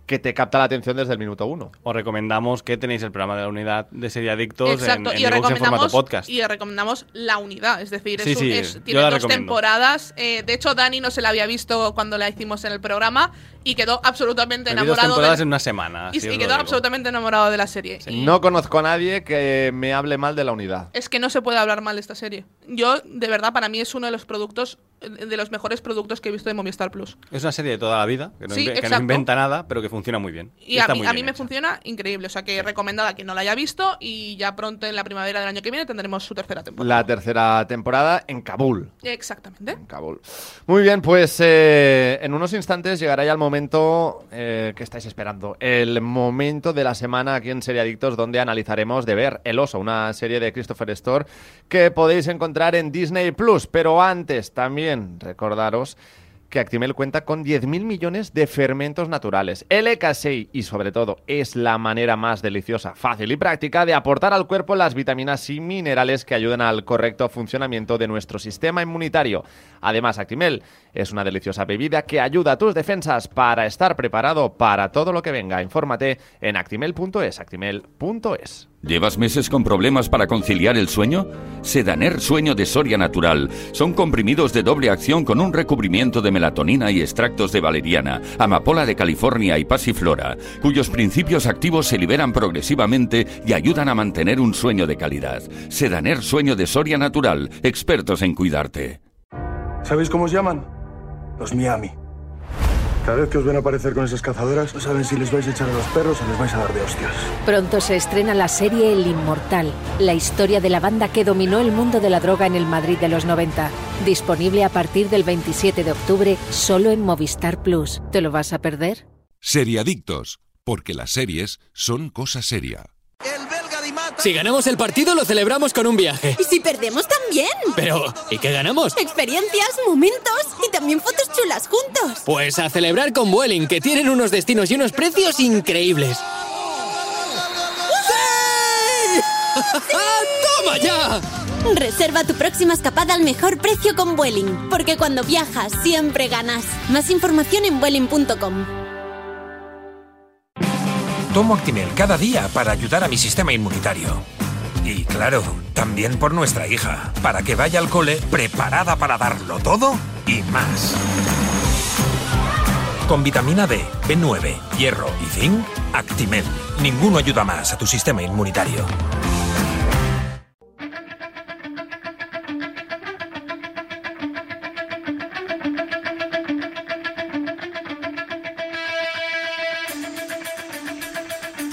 que te capta la atención desde el minuto uno. Os recomendamos que tenéis el programa de la unidad de Serie Adictos Exacto, en, en y os en formato recomendamos, podcast. y os recomendamos la unidad, es decir, es Sí, un- sí, es- tiene dos recomiendo. temporadas. eh, de hecho, Dani no se la había visto cuando la hicimos en el programa y quedó absolutamente Me vi dos enamorado. temporadas de, en una semana. y, quedó absolutamente enamorado de la serie. Y No conozco a nadie que me hable mal de la unidad. Es que no se puede hablar mal de esta serie. Yo, de verdad, para mí es uno de los productos, de los mejores productos que he visto de Movistar Plus. Es una serie de toda la vida, que no, Sí, inve- que no exacto. inventa nada, pero que funciona muy bien. Y a mí, a me hecha. funciona increíble. O sea que recomendada a quien no la haya visto y ya pronto en la primavera del año que viene tendremos su tercera temporada. La tercera temporada en Kabul. Exactamente. En Kabul. Muy bien, pues eh, en unos instantes llegará ya el momento eh, que estáis esperando. El momento de la semana aquí en Serie Adictos, donde analizaremos de ver El Oso, una serie de Christopher Store que podéis encontrar en Disney Plus. Pero antes, también recordaros que Actimel cuenta con 10.000 millones de fermentos naturales. LK6 y sobre todo es la manera más deliciosa, fácil y práctica de aportar al cuerpo las vitaminas y minerales que ayudan al correcto funcionamiento de nuestro sistema inmunitario. Además, Actimel es una deliciosa bebida que ayuda a tus defensas para estar preparado para todo lo que venga. Infórmate en actimel.es, actimel.es. ¿Llevas meses con problemas para conciliar el sueño? Sedaner Sueño de Soria Natural. Son comprimidos de doble acción con un recubrimiento de melatonina y extractos de valeriana, amapola de California y pasiflora, cuyos principios activos se liberan progresivamente y ayudan a mantener un sueño de calidad. Sedaner Sueño de Soria Natural. Expertos en cuidarte. ¿Sabéis cómo os llaman? Los Miami. Cada vez que os ven aparecer con esas cazadoras, no saben si les vais a echar a los perros o les vais a dar de hostias. Pronto se estrena la serie El Inmortal, la historia de la banda que dominó el mundo de la droga en el Madrid de los 90. Disponible a partir del 27 de octubre solo en Movistar Plus. ¿Te lo vas a perder? Seriadictos, porque las series son cosa seria. Si ganamos el partido, lo celebramos con un viaje. Y si perdemos también. Pero, ¿y qué ganamos? Experiencias, momentos y también fotos chulas juntos. Pues a celebrar con Vueling, que tienen unos destinos y unos precios increíbles. ¡Toma ya! Reserva tu próxima escapada al mejor precio con Vueling, porque cuando viajas siempre ganas. Más información en vueling.com. Tomo Actimel cada día para ayudar a mi sistema inmunitario. Y claro, también por nuestra hija, para que vaya al cole preparada para darlo todo y más. Con vitamina D, B9, hierro y zinc, Actimel. Ninguno ayuda más a tu sistema inmunitario.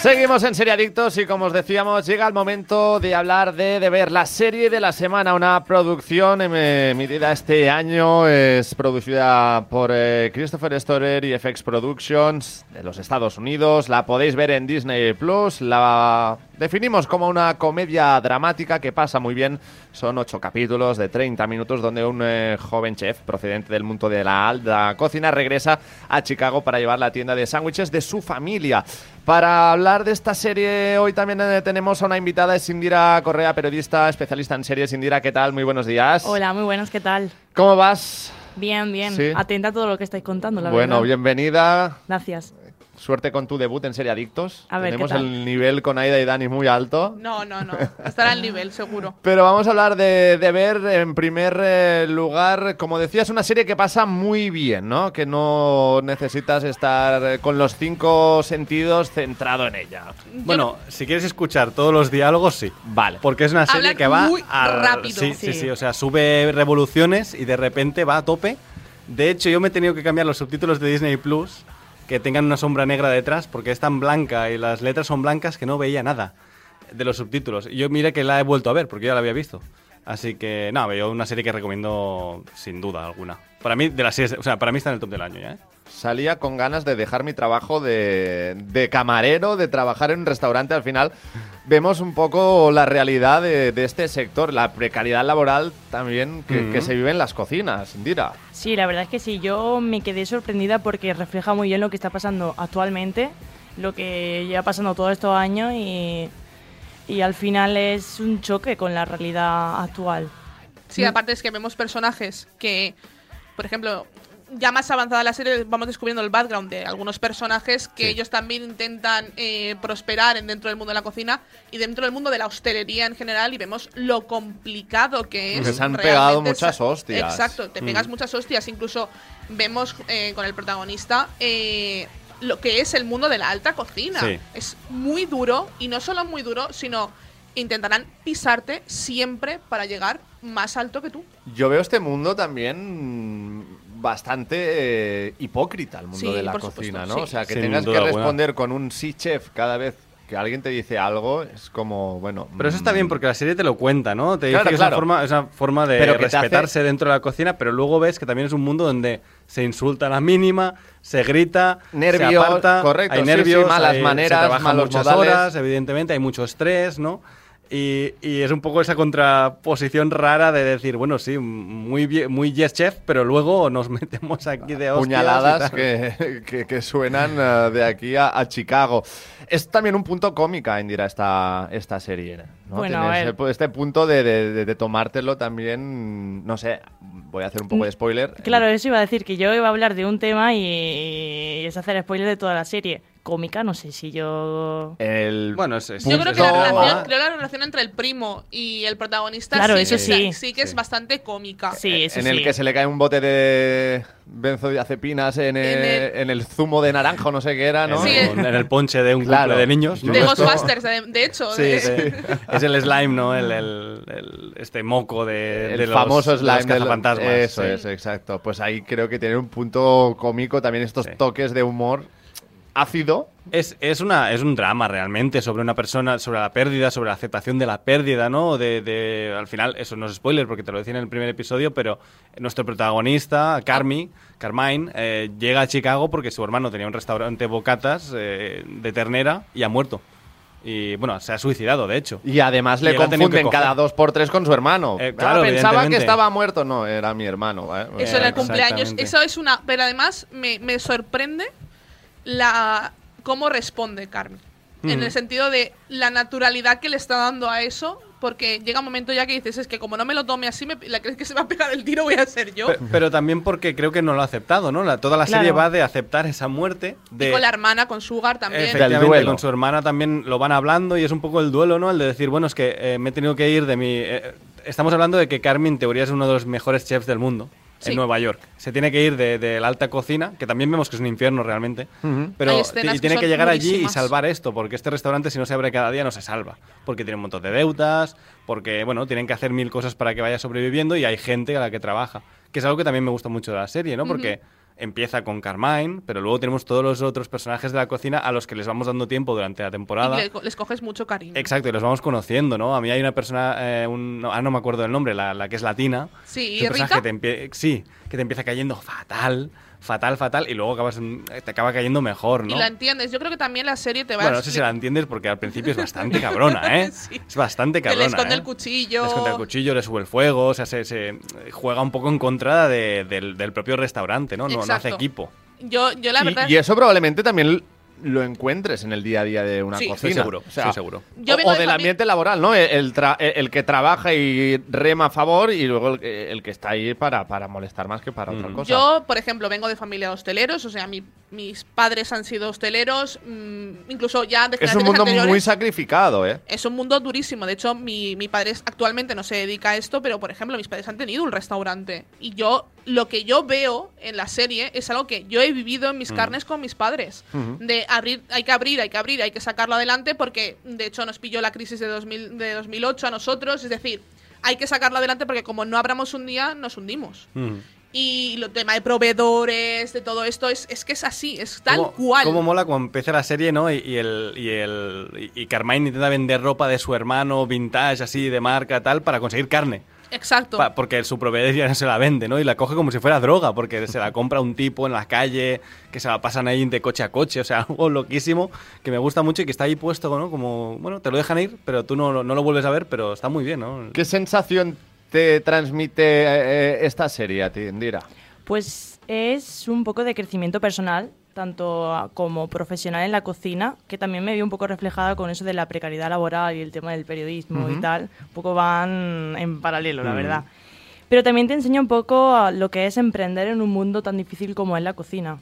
Seguimos en Serie Adictos y como os decíamos, llega el momento de hablar de, de ver la serie de la semana, una producción em- emitida este año, es producida por eh, Christopher Storer y FX Productions de los Estados Unidos, la podéis ver en Disney Plus, la definimos como una comedia dramática que pasa muy bien, son ocho capítulos de 30 minutos donde un eh, joven chef procedente del mundo de la alta cocina regresa a Chicago para llevar la tienda de sándwiches de su familia. Para hablar de esta serie, hoy también eh, tenemos a una invitada, es Indira Correa, periodista, especialista en series. Indira, ¿qué tal? Muy buenos días. Hola, muy buenos, ¿qué tal? ¿Cómo vas? Bien, bien. Sí. Atenta a todo lo que estáis contando, la bueno, verdad. bienvenida. Gracias. Suerte con tu debut en Serie Adictos. A ver, ¿qué Tenemos el nivel con Aida y Dani muy alto. No, no, no. Estará al nivel, seguro. Pero vamos a hablar de, de ver en primer eh, lugar, como decías, una serie que pasa muy bien, ¿no? Que no necesitas estar eh, con los cinco sentidos centrado en ella. Bueno, si quieres escuchar todos los diálogos, sí. Vale. Porque es una serie Hablan que va muy rápido. Sí, sí, Sí. sí. O sea, sube revoluciones y de repente va a tope. De hecho, yo me he tenido que cambiar los subtítulos de Disney Plus que tengan una sombra negra detrás porque es tan blanca y las letras son blancas que no veía nada de los subtítulos. Yo mira que la he vuelto a ver porque ya la había visto. Así que, no, yo una serie que recomiendo sin duda alguna. Para mí, de las series, o sea, para mí está en el top del año ya, ¿eh? Salía con ganas de dejar mi trabajo de, de camarero, de trabajar en un restaurante. Al final vemos un poco la realidad de, de este sector, la precariedad laboral también que, que se vive en las cocinas, Indira. Sí, la verdad es que sí, yo me quedé sorprendida porque refleja muy bien lo que está pasando actualmente, lo que lleva pasando todos estos años y, y al final es un choque con la realidad actual. Sí, aparte es que vemos personajes que, por ejemplo, ya más avanzada la serie vamos descubriendo el background de algunos personajes que Sí. ellos también intentan eh, prosperar en- dentro del mundo de la cocina y dentro del mundo de la hostelería en general y vemos lo complicado que es. Les han pegado muchas hostias. Exacto, te pegas muchas hostias. Incluso vemos eh, con el protagonista eh, lo que es el mundo de la alta cocina. Sí. Es muy duro y no solo muy duro, sino intentarán pisarte siempre para llegar más alto que tú. Yo veo este mundo también mm, bastante eh, hipócrita, el mundo Sí, de la cocina, supuesto, ¿no? sí. O sea, que Sin tengas que responder con un sí chef cada vez que alguien te dice algo, es como, bueno... Pero eso está mm, bien porque la serie te lo cuenta, ¿no? Te Claro, dice que claro. es, una forma, es una forma de Pero respetarse dentro de la cocina, pero luego ves que también es un mundo donde se insulta a la mínima, se grita, Nervios, se aparta, correcto, hay nervios, sí, malas hay- se maneras, trabaja malos muchas modales. horas, evidentemente, hay mucho estrés, ¿no? Y, y es un poco esa contraposición rara de decir, bueno, sí, muy bien, muy yes chef, pero luego nos metemos aquí de puñaladas que- que suenan eh, de aquí a, a Chicago. Es también un punto cómica, Indira, esta, esta serie. ¿No? Bueno, este punto de, de- de- de tomártelo también, no sé, voy a hacer un poco de spoiler. Claro, eso iba a decir que yo iba a hablar de un tema y, y es hacer spoiler de toda la serie. Cómica, no sé si yo... El Bueno, es, es- Yo creo es que la relación, drama. creo la relación entre el primo y el protagonista Claro, sí, eso que- sí. sí que es Sí. bastante cómica. Sí, eso en sí. el que se le cae un bote de benzodiazepinas en, En el, en el zumo de naranjo, no sé qué era, ¿no? Sí, en, en el ponche de un Claro. cumple de niños. ¿no? De Ghostbusters, de, de hecho. Sí, de- sí. es el slime, ¿no? El, el- el- este moco de, el de los- famoso de slime los del- cazafantasmas. Eso sí. es, exacto. Pues ahí creo que tiene un punto cómico también estos Sí. toques de humor ácido. Es, es, una, es un drama realmente sobre una persona, sobre la pérdida, sobre la aceptación de la pérdida, ¿no? De, de- al final, eso no es spoiler porque te lo decía en el primer episodio, pero nuestro protagonista, Carmi, Carmine, eh, llega a Chicago porque su hermano tenía un restaurante bocatas eh, de ternera y ha muerto. Y bueno, se ha suicidado, de hecho. Y además Y le que confunden cada dos por tres con su hermano. Eh, Ah, claro, pensaba que estaba muerto. No, era mi hermano. ¿eh? Eso en el cumpleaños, eso es una... Pero además me, me sorprende la cómo responde Carmen. En Mm. el sentido de la naturalidad que le está dando a eso, porque llega un momento ya que dices, es que como no me lo tome así, me, la crees que se va a pegar el tiro, voy a ser yo. Pe- Pero, también porque creo que no lo ha aceptado, ¿no? La- toda la serie va de aceptar esa muerte. De, y con la hermana, con Sugar también. Efectivamente, duelo. con su hermana también lo van hablando y es un poco el duelo, ¿no? El de decir, bueno, es que eh, me he tenido que ir de mi... eh, estamos hablando de que Carmen, en teoría, es uno de los mejores chefs del mundo. Sí. En Nueva York. Se tiene que ir de, de la alta cocina, que también vemos que es un infierno realmente. Pero y tiene que llegar allí y salvar esto, porque este restaurante, si no se abre cada día, no se salva. Porque tiene un montón de deudas, porque, bueno, tienen que hacer mil cosas para que vaya sobreviviendo y hay gente a la que trabaja. Que es algo que también me gusta mucho de la serie, ¿no? Porque empieza con Carmine, pero luego tenemos todos los otros personajes de la cocina a los que les vamos dando tiempo durante la Y temporada. le- les coges mucho cariño. Exacto, y los vamos conociendo, ¿no? A mí hay una persona, eh, un- no, ah, no me acuerdo del nombre, la, la que es latina. Sí, personaje Rita. que te sí, que te empieza cayendo fatal, fatal, fatal, y luego acabas en- te acaba cayendo mejor, ¿no? Y la entiendes. Yo creo que también la serie te va Bueno, a no sé si la entiendes porque al principio es bastante cabrona, ¿eh? Sí. Es bastante Que cabrona. le esconde ¿eh? el cuchillo. Le esconde el cuchillo, le sube el fuego, o sea, se, se juega un poco en contra de- del, del propio restaurante, ¿no? No, no hace equipo. Yo, yo la Y- verdad. Y, eso probablemente también lo encuentres en el día a día de una Sí. cocina. Estoy seguro, O sea, estoy seguro. Yo o- del ambiente laboral, ¿no? El, tra- el que trabaja y rema a favor y luego el, que- el que está ahí para, para molestar más que para otra cosa. Yo, por ejemplo, vengo de familia de hosteleros, o sea, mi- mis padres han sido hosteleros, mm, incluso ya de es un mundo anteriores. muy sacrificado, ¿eh? Es un mundo durísimo. De hecho, mi, mi padre es- actualmente no se dedica a esto, pero por ejemplo, mis padres han tenido un restaurante. Y yo, lo que yo veo en la serie es algo que yo he vivido en mis carnes con mis padres. De abrir, hay que abrir, hay que abrir, hay que sacarlo adelante, porque de hecho nos pilló la crisis de, 2000, de 2008 a nosotros. Es decir, hay que sacarlo adelante porque como no abramos un día, nos hundimos. Y lo tema de proveedores, de todo esto, es, es que es así, es tal Cómo- cual. Cómo mola cuando empieza la serie, ¿no? Y, y el, y, el, y Carmine intenta vender ropa de su hermano, vintage, así, de marca, tal, para conseguir carne. Exacto. Pa- porque su proveedor ya no se la vende, ¿no? Y la coge como si fuera droga, porque se la compra un tipo en la calle, que se la pasan ahí de coche a coche, o sea, algo loquísimo, que me gusta mucho y que está ahí puesto, ¿no? Como, bueno, te lo dejan ir, pero tú no, no lo vuelves a ver, pero está muy bien, ¿no? ¿Qué sensación te transmite eh, esta serie a ti, Indira? Pues es un poco de crecimiento personal, tanto como profesional en la cocina, que también me vi un poco reflejada con eso de la precariedad laboral y el tema del periodismo y tal. Un poco van en paralelo, la verdad. Pero también te enseña un poco a lo que es emprender en un mundo tan difícil como es la cocina.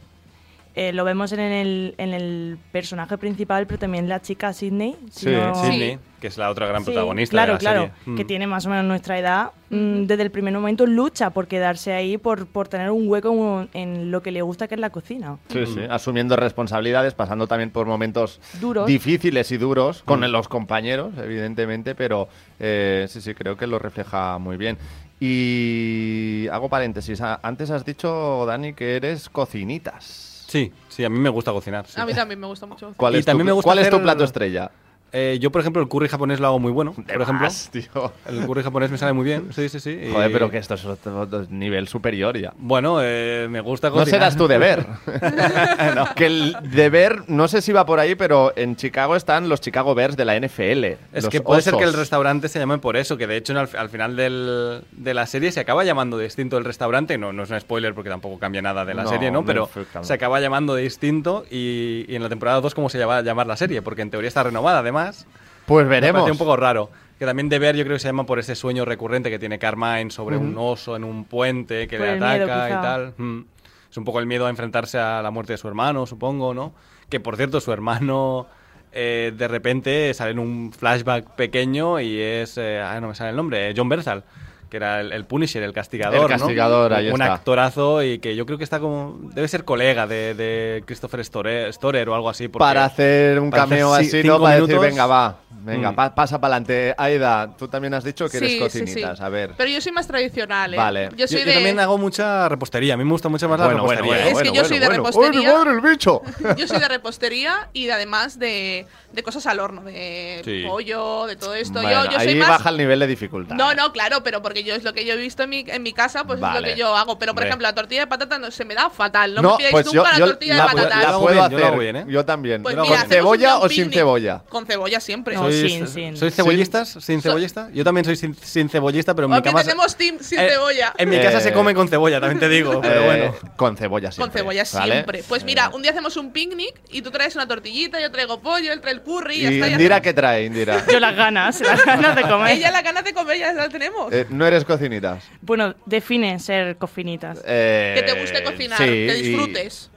Eh, lo vemos en el, en el personaje principal, pero también la chica Sydney. si Sí, no- Sydney, que es la otra gran Sí, protagonista claro, de la claro, serie. que Mm. tiene más o menos nuestra edad. mm, Desde el primer momento lucha por quedarse ahí, por, por tener un hueco en lo que le gusta, que es la cocina. Sí, sí, asumiendo responsabilidades, pasando también por momentos Duros. difíciles y duros con Mm. los compañeros, evidentemente, pero eh, sí, sí, creo que lo refleja muy bien. Y hago paréntesis, antes has dicho, Dani, que eres cocinitas. Sí, sí, a mí me gusta cocinar. sí. A mí también me gusta mucho. ¿Cuál, Y también tu, me gusta ¿cuál es tu plato estrella? Eh, yo, por ejemplo, el curry japonés lo hago muy bueno, por ejemplo. más, tío. El curry japonés me sale muy bien, sí, sí, sí. y- Joder, pero que esto es otro, otro nivel superior ya. Bueno, eh, me gusta No cocinar. serás tu deber. No, Que el deber, no sé si va por ahí, pero en Chicago están los Chicago Bears de la NFL. Es que puede ser que el restaurante se llame por eso, que de hecho al, al final del- de la serie se acaba llamando distinto el restaurante, no, no es un spoiler porque tampoco cambia nada de la No, serie, ¿no? no Pero se acaba llamando distinto y, y en la temporada 2 cómo se va a llamar la serie, porque en teoría está renovada además. Pues Me veremos. parece un poco raro. Que también de ver yo creo que se llama por ese sueño recurrente que tiene Carmine sobre un oso en un puente que Por le miedo, ataca y tal. Mm. Es un poco el miedo a enfrentarse a la muerte de su hermano, supongo, ¿no? Que por cierto, su hermano eh, de repente sale en un flashback pequeño y es. eh, ah, no me sale el nombre, eh, John Bersal. Que era el, el Punisher, el castigador. El castigador, ¿no? ahí Un está. actorazo y que yo creo que está como. Debe ser colega de, de Christopher Storer, Storer o algo así. porque- para hacer un para cameo así, ¿no? Para decir, minutos. venga, va, venga, Mm. pa- pasa para adelante. Aida, tú también has dicho que eres Sí, sí, sí. cocinitas, a ver. Pero yo soy más tradicional, ¿eh? Vale. Yo soy yo, de... también hago mucha repostería. A mí me gusta mucho más la Bueno, bueno, repostería. bueno, Es que yo soy de bueno. repostería. ¡Ay, mi madre, el bicho! Yo soy de repostería y de, además de, de cosas al horno, de Sí. pollo, de todo esto. Bueno, yo, yo ahí soy más... baja el nivel de dificultad. No, no, claro, pero porque yo es lo que yo he visto en mi, en mi casa, pues es lo que yo hago. Pero, por Hombre. ejemplo, la tortilla de patata no, se me da fatal. No, No, me pidáis pues yo, nunca yo la tortilla la, de patata. la hago puedo bien, hacer. bien, ¿eh? Yo también. Pues ¿Con mira, cebolla o sin cebolla? Con cebolla siempre. No, ¿Sois, sin, sin. ¿Sois cebollistas? ¿Sin cebollista? Yo también soy sin, sin cebollista, pero en mi cama. tenemos team sin Eh, cebolla. En mi casa Eh, se come con cebolla, también te digo, pero Eh, bueno. Con cebolla Con siempre. cebolla ¿vale? siempre. Pues mira, un día hacemos un picnic y tú traes una tortillita, yo traigo pollo, él trae el curry y ya ¿Y está. ya Indira qué trae, Indira? Yo las ganas, las ganas de comer. Ella la ganas de comer ya la tenemos. Eh, no eres cocinitas. Bueno, define ser cofinitas. Eh, que te guste cocinar, sí, que y- disfrutes.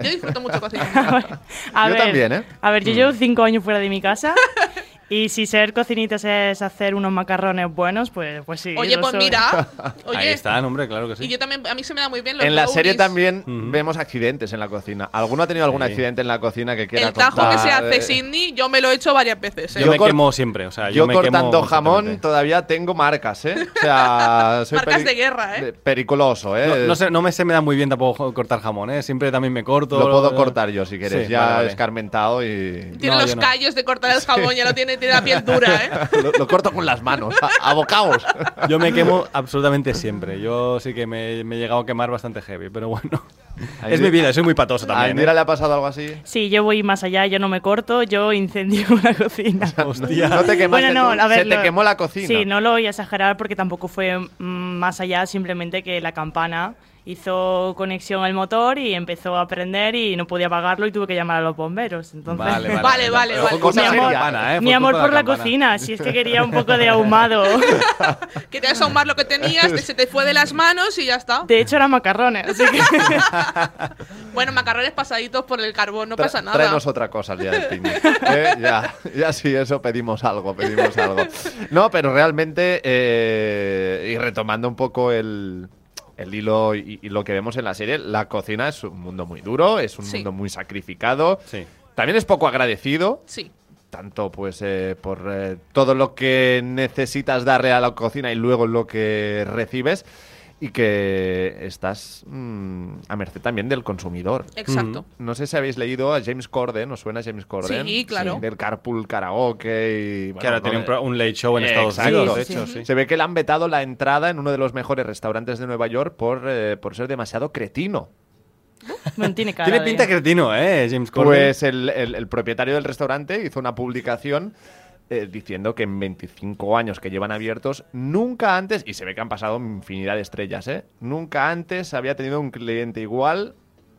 Yo disfruto mucho cocinar. A Yo ver, también, ¿eh? A ver, yo Mm. llevo cinco años fuera de mi casa. Y si ser cocinitas es hacer unos macarrones buenos, pues, pues sí. Oye, pues soy. mira. Ahí Oye, están, hombre, claro que y sí. yo también, a mí se me da muy bien los En la serie también vemos accidentes en la cocina. ¿Alguno ha tenido algún Sí. accidente en la cocina que quiera El tajo que se hace Sidney, yo me lo he hecho varias veces. ¿eh? Yo, Yo me quemo siempre, o sea, yo, Yo, me cortando quemo jamón todavía tengo marcas, ¿eh? O sea, soy Marcas de guerra, ¿eh? Periculoso, ¿eh? No, no sé, no me se me da muy bien tampoco cortar jamón, ¿eh? Siempre también me corto. Lo puedo cortar yo si quieres, Sí, ya vale, vale. escarmentado y Tiene No, los callos de cortar el jabón, ya lo tiene, tiene la piel dura, ¿eh? lo, lo corto con las manos, a, a bocaos. Yo me quemo absolutamente siempre. Yo sí que me, me he llegado a quemar bastante heavy, pero bueno. Ahí es mi vida, soy muy patoso ¿A también. Indira ¿eh? le ha pasado algo así? Sí, yo voy más allá, yo no me corto, yo incendio una cocina. Hostia. No te quemaste Bueno, no, a ver, se te lo- quemó la cocina. Sí, no lo voy a exagerar porque tampoco fue mm, más allá, simplemente que la campana hizo conexión al motor y empezó a aprender y no podía pagarlo y tuve que llamar a los bomberos. Entonces, Vale, vale, vale. Fue Mi amor, campana, ¿eh? mi por la cocina, si es que quería un poco de ahumado. Querías ahumar lo que tenías, te- se te fue de las manos y ya está. De hecho, eran macarrones. Así que Bueno, macarrones pasaditos por el carbón, no Tra- pasa nada. Tráenos otra cosa el día del picnic. Eh, ya, ya sí, eso pedimos algo, pedimos algo. No, pero realmente, eh, y retomando un poco el, el hilo y, y lo que vemos en la serie, la cocina es un mundo muy duro, es un Sí. mundo muy sacrificado. Sí. También es poco agradecido. Sí. Tanto pues eh, por eh, todo lo que necesitas darle a la cocina y luego lo que recibes y que estás mm, a merced también del consumidor. Exacto. No sé si habéis leído a James Corden, ¿os suena James Corden? Sí, claro. Del Carpool Karaoke y... Que ahora tiene un, late show en Eh, Estados exacto. Unidos, de Sí, hecho, sí. sí. Se ve que le han vetado la entrada en uno de los mejores restaurantes de Nueva York por, eh, por ser demasiado cretino. bueno, tiene cara Tiene de- pinta cretino, ¿eh? James Corden. Pues el, el- el propietario del restaurante hizo una publicación eh, diciendo que en 25 años que llevan abiertos, nunca antes, y se ve que han pasado infinidad de estrellas, ¿eh? Nunca antes había tenido un cliente igual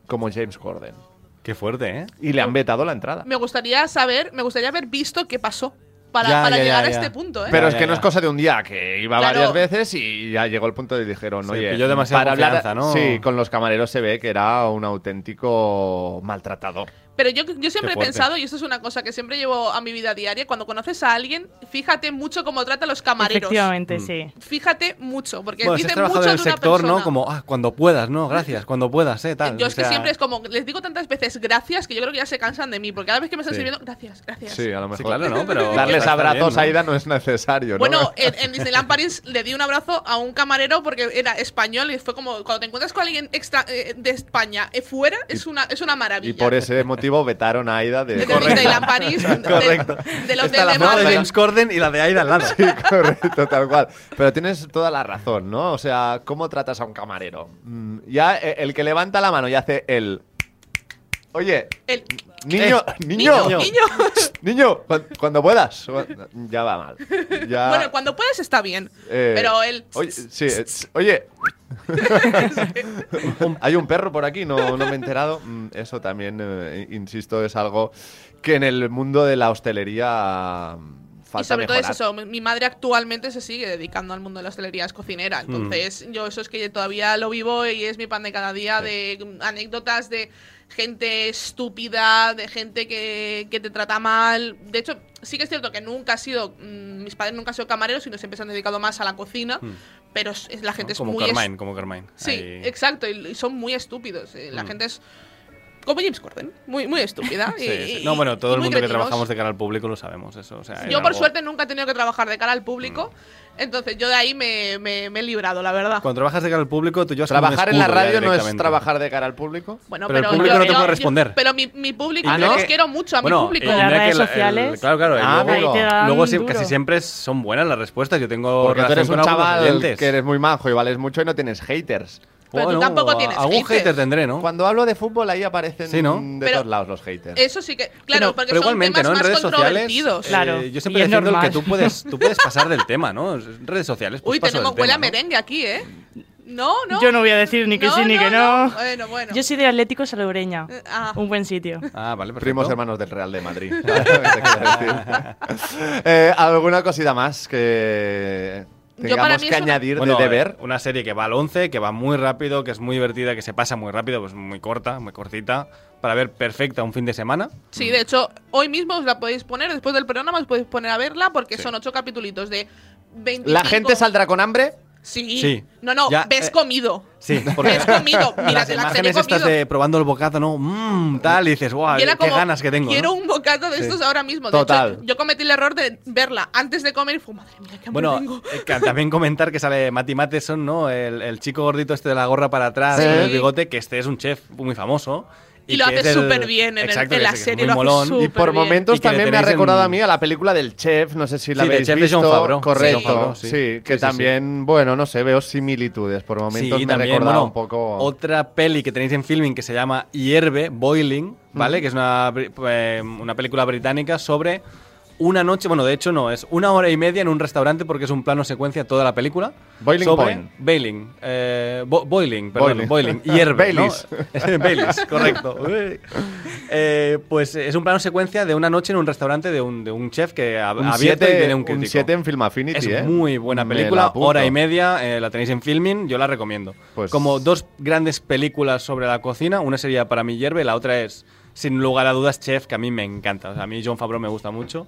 como James Corden. Qué fuerte, ¿eh? Y le han vetado la entrada. Me gustaría saber, me gustaría haber visto qué pasó para, Ya, para ya, llegar ya, a este punto, ¿eh? Pero Ya, es ya, que no es cosa de un día, que iba Claro. varias veces y ya llegó el punto de dijeron, Se oye, para hablar, ¿no? Sí, con los camareros se ve que era un auténtico maltratador. Pero yo, yo siempre he pensado, y esto es una cosa que siempre llevo a mi vida diaria, cuando conoces a alguien, fíjate mucho cómo trata a los camareros. Efectivamente, Mm. sí. Fíjate mucho, porque Bueno, si dice has trabajado mucho en el de una sector, persona. ¿no? Como, ah, cuando puedas, ¿no? Gracias, cuando puedas, ¿eh? Tal. Yo O es que siempre es como, les digo tantas veces gracias que yo creo que ya se cansan de mí, porque cada vez que me están Sí. sirviendo, gracias, gracias. Sí, a lo mejor. Sí, claro, ¿no? Pero Darles abrazos a Aida no es necesario, ¿no? Bueno, en, en Disneyland París le di un abrazo a un camarero porque era español y fue como cuando te encuentras con alguien extra eh, de España eh, fuera es una es una maravilla. y por ese motivo vetaron a Aida de... de Disneyland París, de- Correcto. del Está hotel la de de. James Corden y la de Aida al lado. Sí, correcto, tal cual. Pero tienes toda la razón, ¿no? O sea, ¿cómo tratas a un camarero? Mm, ya eh, el que levanta la mano y hace el... Oye, El- niño, Eh, niño, niño, niño. niño, cu- cuando puedas. Ya va mal. Ya, Bueno, cuando puedes está bien, eh, pero él Oye, sí, eh, oye. Hay un perro por aquí, no, no me he enterado. Mm, Eso también, eh, insisto, es algo que en el mundo de la hostelería mm, falta y sobre todo es eso, mi- madre actualmente se sigue dedicando al mundo de la hostelería, es cocinera, Mm. entonces yo eso es que todavía lo vivo y es mi pan de cada día de anécdotas de gente estúpida, de gente que, que te trata mal. De hecho, sí que es cierto que nunca ha sido, mm, mis padres nunca han sido camareros, sino siempre se han dedicado más a la cocina, pero es- es- la gente es como muy... Carmine, como Carmine. Sí, Ahí- exacto, y, son muy estúpidos. eh, La Mm. gente es como James Corden, muy, muy estúpida. y- Sí, sí. No, bueno, todo y el mundo que trabajamos de cara al público lo sabemos, eso. O sea, Yo, por algo- suerte, nunca he tenido que trabajar de cara al público. Entonces, yo de ahí me, me- me he librado, la verdad. Cuando trabajas de cara al público, tú un Trabajar en la radio no es trabajar de cara al público. Bueno, Pero el pero, público yo, no te yo- puede yo- responder. pero mi, mi público, Ah, yo ¿no? quiero mucho a Bueno, mi público. En las redes que el- el- sociales. claro, claro. Ah, luego, amigo. Ahí te dan luego sí, casi siempre son buenas las respuestas. Yo tengo Porque tú eres un chaval que eres muy majo y vales mucho y no tienes haters. Pero tú tampoco tienes Algún haters. hater tendré, ¿no? Cuando hablo de fútbol ahí aparecen Sí, ¿no? de Pero- todos lados los haters. Eso sí que, claro, Pero- porque pero son igualmente, temas ¿no? En más redes sociales, controvertidos. Claro, eh, yo siempre defiendo que tú puedes, tú puedes pasar del tema, ¿no? En redes sociales. Pues Uy, paso tenemos del huele a tema, ¿no? merengue aquí, ¿eh? No, no. Yo no voy a decir ni que No, sí ni no, que no. Bueno, bueno. Yo soy de Atlético Salobreña. Eh, ah. Un buen sitio. Ah, vale, perfecto. Primos hermanos del Real de Madrid. ¿Sabes lo que te quiero decir? Eh, ¿Alguna cosita más que tengamos que una- añadir Bueno, de deber? Una serie que va al 11, que va muy rápido, que es muy divertida, que se pasa muy rápido, pues muy corta, muy cortita, para ver perfecta un fin de semana. Sí, de hecho, hoy mismo os la podéis poner, después del programa os podéis poner a verla porque Sí. son ocho capítulos de 25... ¿La gente saldrá con hambre? Sí. Sí. No, no, Ya, ves eh, comido. Sí, porque Ves comido. Mira, las te la imágenes estas comido. de probando el bocado, ¿no? Mmm, tal, y dices, Y era qué como, ganas que tengo. Quiero ¿no? un bocado de Sí. estos ahora mismo. De Total. hecho, yo cometí el error de verla antes de comer y fue, madre mía, qué hambre Bueno, tengo. eh, también comentar que sale Mati Mateson, ¿no? El, el chico gordito este de la gorra para atrás, Sí. el bigote, que este es un chef muy famoso. Y lo hace súper bien en el- Exacto, en que la serie, lo hace molón. súper Y por momentos Y también me ha en- recordado a mí a la película del chef, no sé si la Sí, de habéis Chef de Favreau. Correcto, Sí, Favreau, sí, sí. que Sí, sí, también, bueno, no sé, veo similitudes. Por momentos Sí, me también, recordaba bueno, un poco... Otra peli que tenéis en filming que se llama Hierve, Boiling, ¿vale? Que es una, eh, una película británica sobre una noche, bueno, de hecho no, es una hora y media en un restaurante porque es un plano secuencia toda la película. Boiling sobre- Point. Bailing. eh, bo- boiling, perdón, Boiling. boiling. Hierve, ¿no? Baileys. Baileys, correcto. Eh, pues es un plano secuencia de una noche en un restaurante de un, de un chef que ha Un abierto y 7 tiene un un crítico. siete en Film Affinity, Es ¿eh? muy buena película, hora y media, eh, la tenéis en filming, yo la recomiendo. Pues- Como dos grandes películas sobre la cocina, una sería para mí Hierve, la otra es, sin lugar a dudas, Chef, que a mí me encanta. O sea, a mí John Favreau me gusta mucho,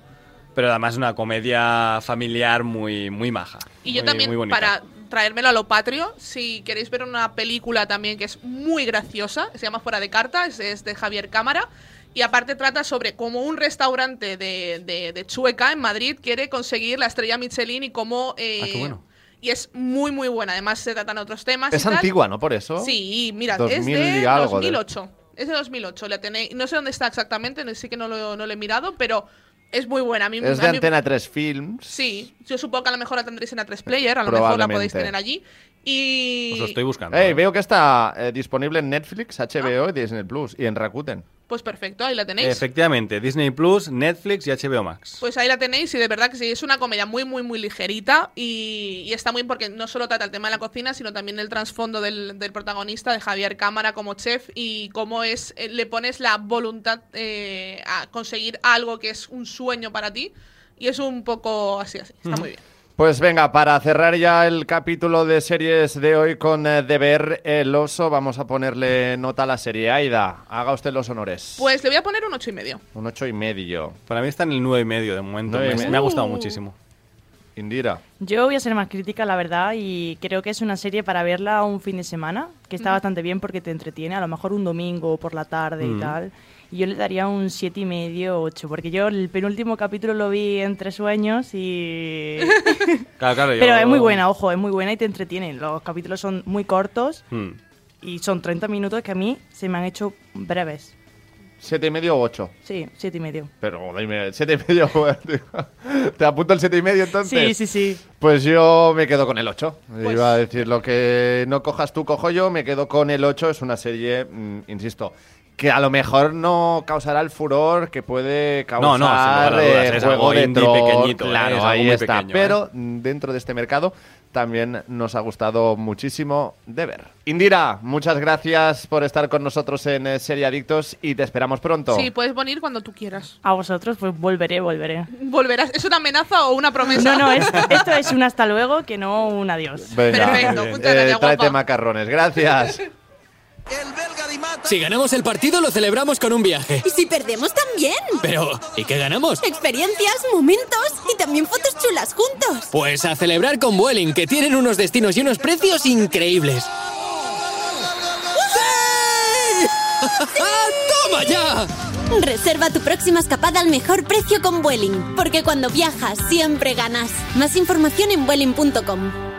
pero además es una comedia familiar muy, muy maja. Y yo muy- también, muy para traérmelo a lo patrio, si queréis ver una película también que es muy graciosa, se llama Fuera de Carta, es, es de Javier Cámara, y aparte trata sobre cómo un restaurante de, de- de Chueca, en Madrid, quiere conseguir la estrella Michelin y cómo... eh, Ah, qué bueno. Y es muy, muy buena. Además, se tratan otros temas. y Es tal. antigua, ¿no? Por eso. Sí, mira, 2000 es de y algo de- 2008. Es de 2008. La tenéis, no sé dónde está exactamente, no- sí que no lo, no lo he mirado, pero es muy buena. A mí, Es de a mí- Antena 3 Films. Sí, yo supongo que a lo mejor la tendréis en A3 Player, a lo mejor la podéis tener allí. Y. Os lo estoy buscando. Ey, veo que está eh, disponible en Netflix, HBO y Disney Plus y en Rakuten. Pues perfecto, ahí la tenéis. Efectivamente, Disney Plus, Netflix y HBO Max. Pues ahí la tenéis y de verdad que sí, es una comedia muy, muy, muy ligerita y, y está muy bien porque no solo trata el tema de la cocina, sino también el trasfondo del, del protagonista, de Javier Cámara como chef y cómo es, eh, le pones la voluntad eh, a conseguir algo que es un sueño para ti y es un poco así, así, está muy bien. Pues venga, para cerrar ya el capítulo de series de hoy con eh, Deber el oso, vamos a ponerle nota a la serie. Aida, haga usted los honores. Pues le voy a poner un ocho y medio. Un ocho y medio. Para mí está en el 9 y medio de momento. Nueve Me, medio. me ha gustado Uh. muchísimo. Indira. Yo voy a ser más crítica, la verdad, y creo que es una serie para verla un fin de semana, que está bastante bien porque te entretiene, a lo mejor un domingo por la tarde Mm. y tal. Y yo le daría un siete y medio, ocho, porque yo el penúltimo capítulo lo vi entre sueños y... Claro, claro, yo- Pero es muy buena, ojo, es muy buena y te entretiene. Los capítulos son muy cortos Hmm. y son 30 minutos que a mí se me han hecho breves. ¿Siete y medio o ocho? Sí, siete y medio. Pero dime, siete y medio. ¿Te apunto el siete y medio entonces? Sí, sí, sí. Pues yo me quedo con el 8. Pues- Iba a decir lo que no cojas tú, cojo yo. Me quedo con el 8. Es una serie, mm, insisto, que a lo mejor no causará el furor que puede causar No, no, sin lugar a dudas, eh, es Juego de pequeñito, ¿eh? Claro, Es ahí está. pequeño, Pero dentro de este mercado también nos ha gustado muchísimo de ver. Indira, muchas gracias por estar con nosotros en eh, Serie Adictos y te esperamos pronto. Sí, puedes venir cuando tú quieras. A vosotros, pues volveré, volveré. ¿Volverás? ¿Es una amenaza o una promesa? No, no, es- esto es un hasta luego que no un adiós. Venga, Perfecto, eh, muchas gracias, tráete guapa. macarrones. Gracias. Si ganamos el partido, lo celebramos con un viaje. Y si perdemos también. Pero, ¿y qué ganamos? Experiencias, momentos y también fotos chulas juntos. Pues a celebrar con Vueling, que tienen unos destinos y unos precios increíbles. ¡Toma ya! Reserva tu próxima escapada al mejor precio con Vueling, porque cuando viajas siempre ganas. Más información en vueling.com.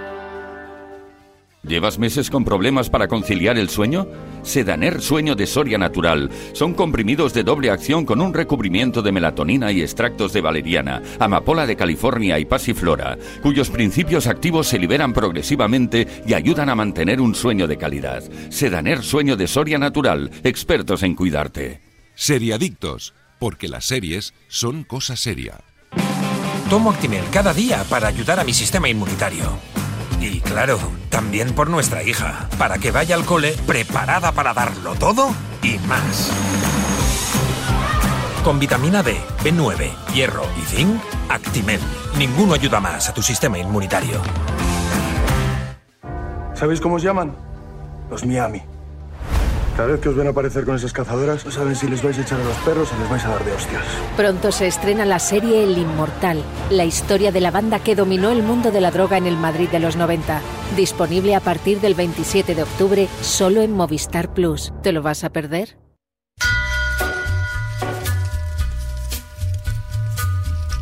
¿Llevas meses con problemas para conciliar el sueño? Sedaner Sueño de Soria Natural. Son comprimidos de doble acción con un recubrimiento de melatonina y extractos de valeriana, amapola de California y pasiflora, cuyos principios activos se liberan progresivamente y ayudan a mantener un sueño de calidad. Sedaner Sueño de Soria Natural. Expertos en cuidarte. Seriadictos, porque las series son cosa seria. Tomo Actimel cada día para ayudar a mi sistema inmunitario. Y claro, también por nuestra hija, para que vaya al cole preparada para darlo todo y más. Con vitamina D, B9, hierro y zinc, Actimel. Ninguno ayuda más a tu sistema inmunitario. ¿Sabéis cómo os llaman? Los Miami. Cada vez que os ven aparecer con esas cazadoras, no saben si les vais a echar a los perros o les vais a dar de hostias. Pronto se estrena la serie El Inmortal, la historia de la banda que dominó el mundo de la droga en el Madrid de los 90. Disponible a partir del 27 de octubre solo en Movistar Plus. ¿Te lo vas a perder?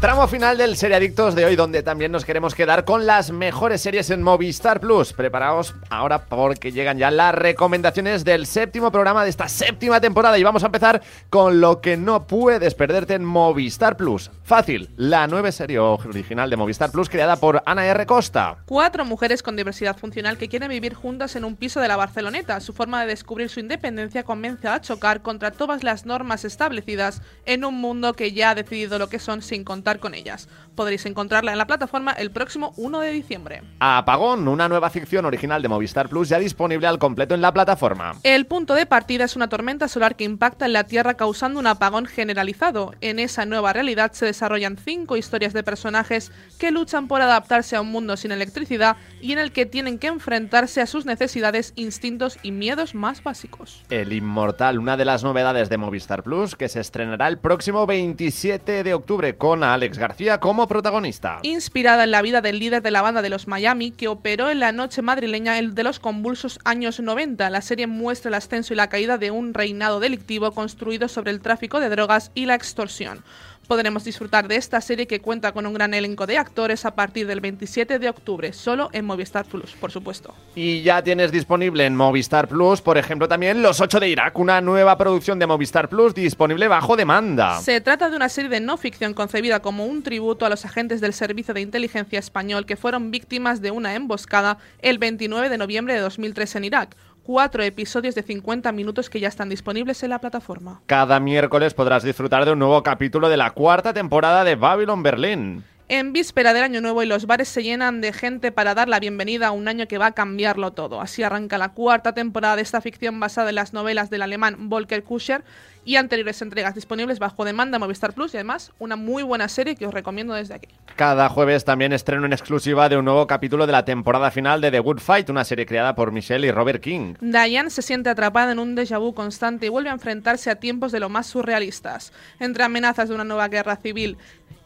Tramo final del Seriadictos de hoy, donde también nos queremos quedar con las mejores series en Movistar Plus. Preparaos ahora porque llegan ya las recomendaciones del séptimo programa de esta séptima temporada y vamos a empezar con lo que no puedes perderte en Movistar Plus. Fácil, la nueva serie original de Movistar Plus creada por Ana R. Costa. Cuatro mujeres con diversidad funcional que quieren vivir juntas en un piso de la Barceloneta. Su forma de descubrir su independencia comienza a chocar contra todas las normas establecidas en un mundo que ya ha decidido lo que son sin contar con ellas. Podréis encontrarla en la plataforma el próximo 1 de diciembre. Apagón, una nueva ficción original de Movistar Plus ya disponible al completo en la plataforma. El punto de partida es una tormenta solar que impacta en la Tierra causando un apagón generalizado. En esa nueva realidad se desarrollan cinco historias de personajes que luchan por adaptarse a un mundo sin electricidad y en el que tienen que enfrentarse a sus necesidades, instintos y miedos más básicos. El Inmortal, una de las novedades de Movistar Plus, que se estrenará el próximo 27 de octubre con Alex García como protagonista. Inspirada en la vida del líder de la banda de los Miami, que operó en la noche madrileña el de los convulsos años 90, la serie muestra el ascenso y la caída de un reinado delictivo construido sobre el tráfico de drogas y la extorsión. Podremos disfrutar de esta serie que cuenta con un gran elenco de actores a partir del 27 de octubre, solo en Movistar Plus, por supuesto. Y ya tienes disponible en Movistar Plus, por ejemplo, también Los Ocho de Irak, una nueva producción de Movistar Plus disponible bajo demanda. Se trata de una serie de no ficción concebida como un tributo a los agentes del Servicio de Inteligencia Español que fueron víctimas de una emboscada el 29 de noviembre de 2003 en Irak cuatro episodios de 50 minutos que ya están disponibles en la plataforma. Cada miércoles podrás disfrutar de un nuevo capítulo de la cuarta temporada de Babylon Berlin. En víspera del Año Nuevo y los bares se llenan de gente para dar la bienvenida a un año que va a cambiarlo todo. Así arranca la cuarta temporada de esta ficción basada en las novelas del alemán Volker Kuscher y anteriores entregas disponibles bajo demanda Movistar Plus y además una muy buena serie que os recomiendo desde aquí. Cada jueves también estreno en exclusiva de un nuevo capítulo de la temporada final de The Good Fight, una serie creada por Michelle y Robert King. Diane se siente atrapada en un déjà vu constante y vuelve a enfrentarse a tiempos de lo más surrealistas. Entre amenazas de una nueva guerra civil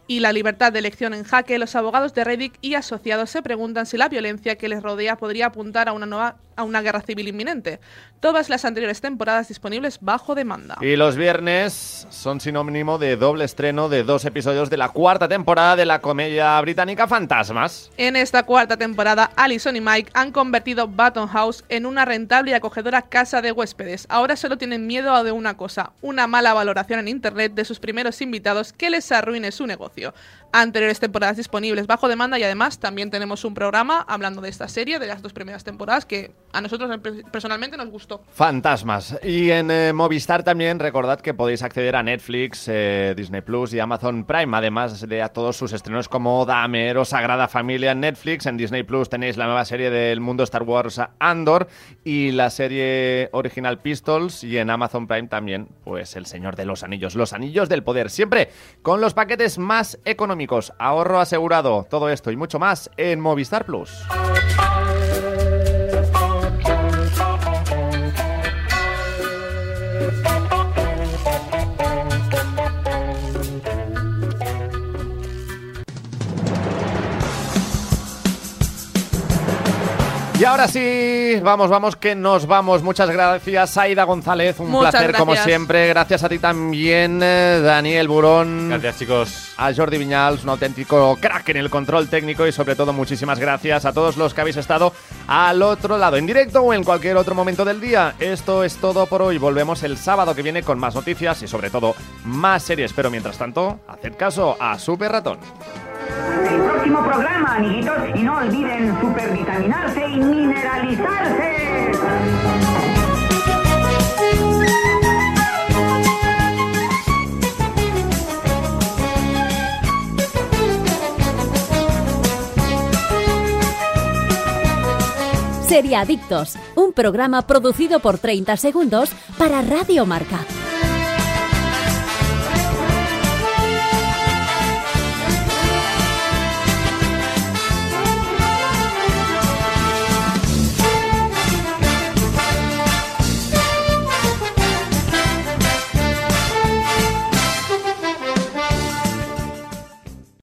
y la libertad de elección en jaque, los abogados de Reddick y asociados se preguntan si la violencia que les rodea podría apuntar a una nueva a una guerra civil inminente. Todas las anteriores temporadas disponibles bajo demanda. Y los viernes son sinónimo de doble estreno de dos episodios de la cuarta temporada de la comedia británica Fantasmas. En esta cuarta temporada, Alison y Mike han convertido Button House en una rentable y acogedora casa de huéspedes. Ahora solo tienen miedo de una cosa, una mala valoración en internet de sus primeros invitados que les arruine su negocio anteriores temporadas disponibles bajo demanda y además también tenemos un programa hablando de esta serie, de las dos primeras temporadas, que a nosotros personalmente nos gustó. Fantasmas. Y en eh, Movistar también recordad que podéis acceder a Netflix, eh, Disney Plus y Amazon Prime, además de a todos sus estrenos como Dahmer o Sagrada Familia en Netflix. En Disney Plus tenéis la nueva serie del mundo Star Wars Andor y la serie original Pistols y en Amazon Prime también, pues El Señor de los Anillos, Los Anillos del Poder, siempre con los paquetes más económicos ahorro asegurado, todo esto y mucho más en Movistar Plus. Y ahora sí, vamos, vamos, que nos vamos. Muchas gracias, Aida González. Un placer, como siempre. Gracias a ti también, eh, Daniel Burón. Gracias, chicos. A Jordi Viñals, un auténtico crack en el control técnico. Y sobre todo, muchísimas gracias a todos los que habéis estado al otro lado, en directo o en cualquier otro momento del día. Esto es todo por hoy. Volvemos el sábado que viene con más noticias y, sobre todo, más series. Pero mientras tanto, haced caso a Super Ratón el próximo programa, amiguitos. Y no olviden supervitaminarse y mineralizarse. Sería Adictos, un programa producido por 30 segundos para Radio Marca.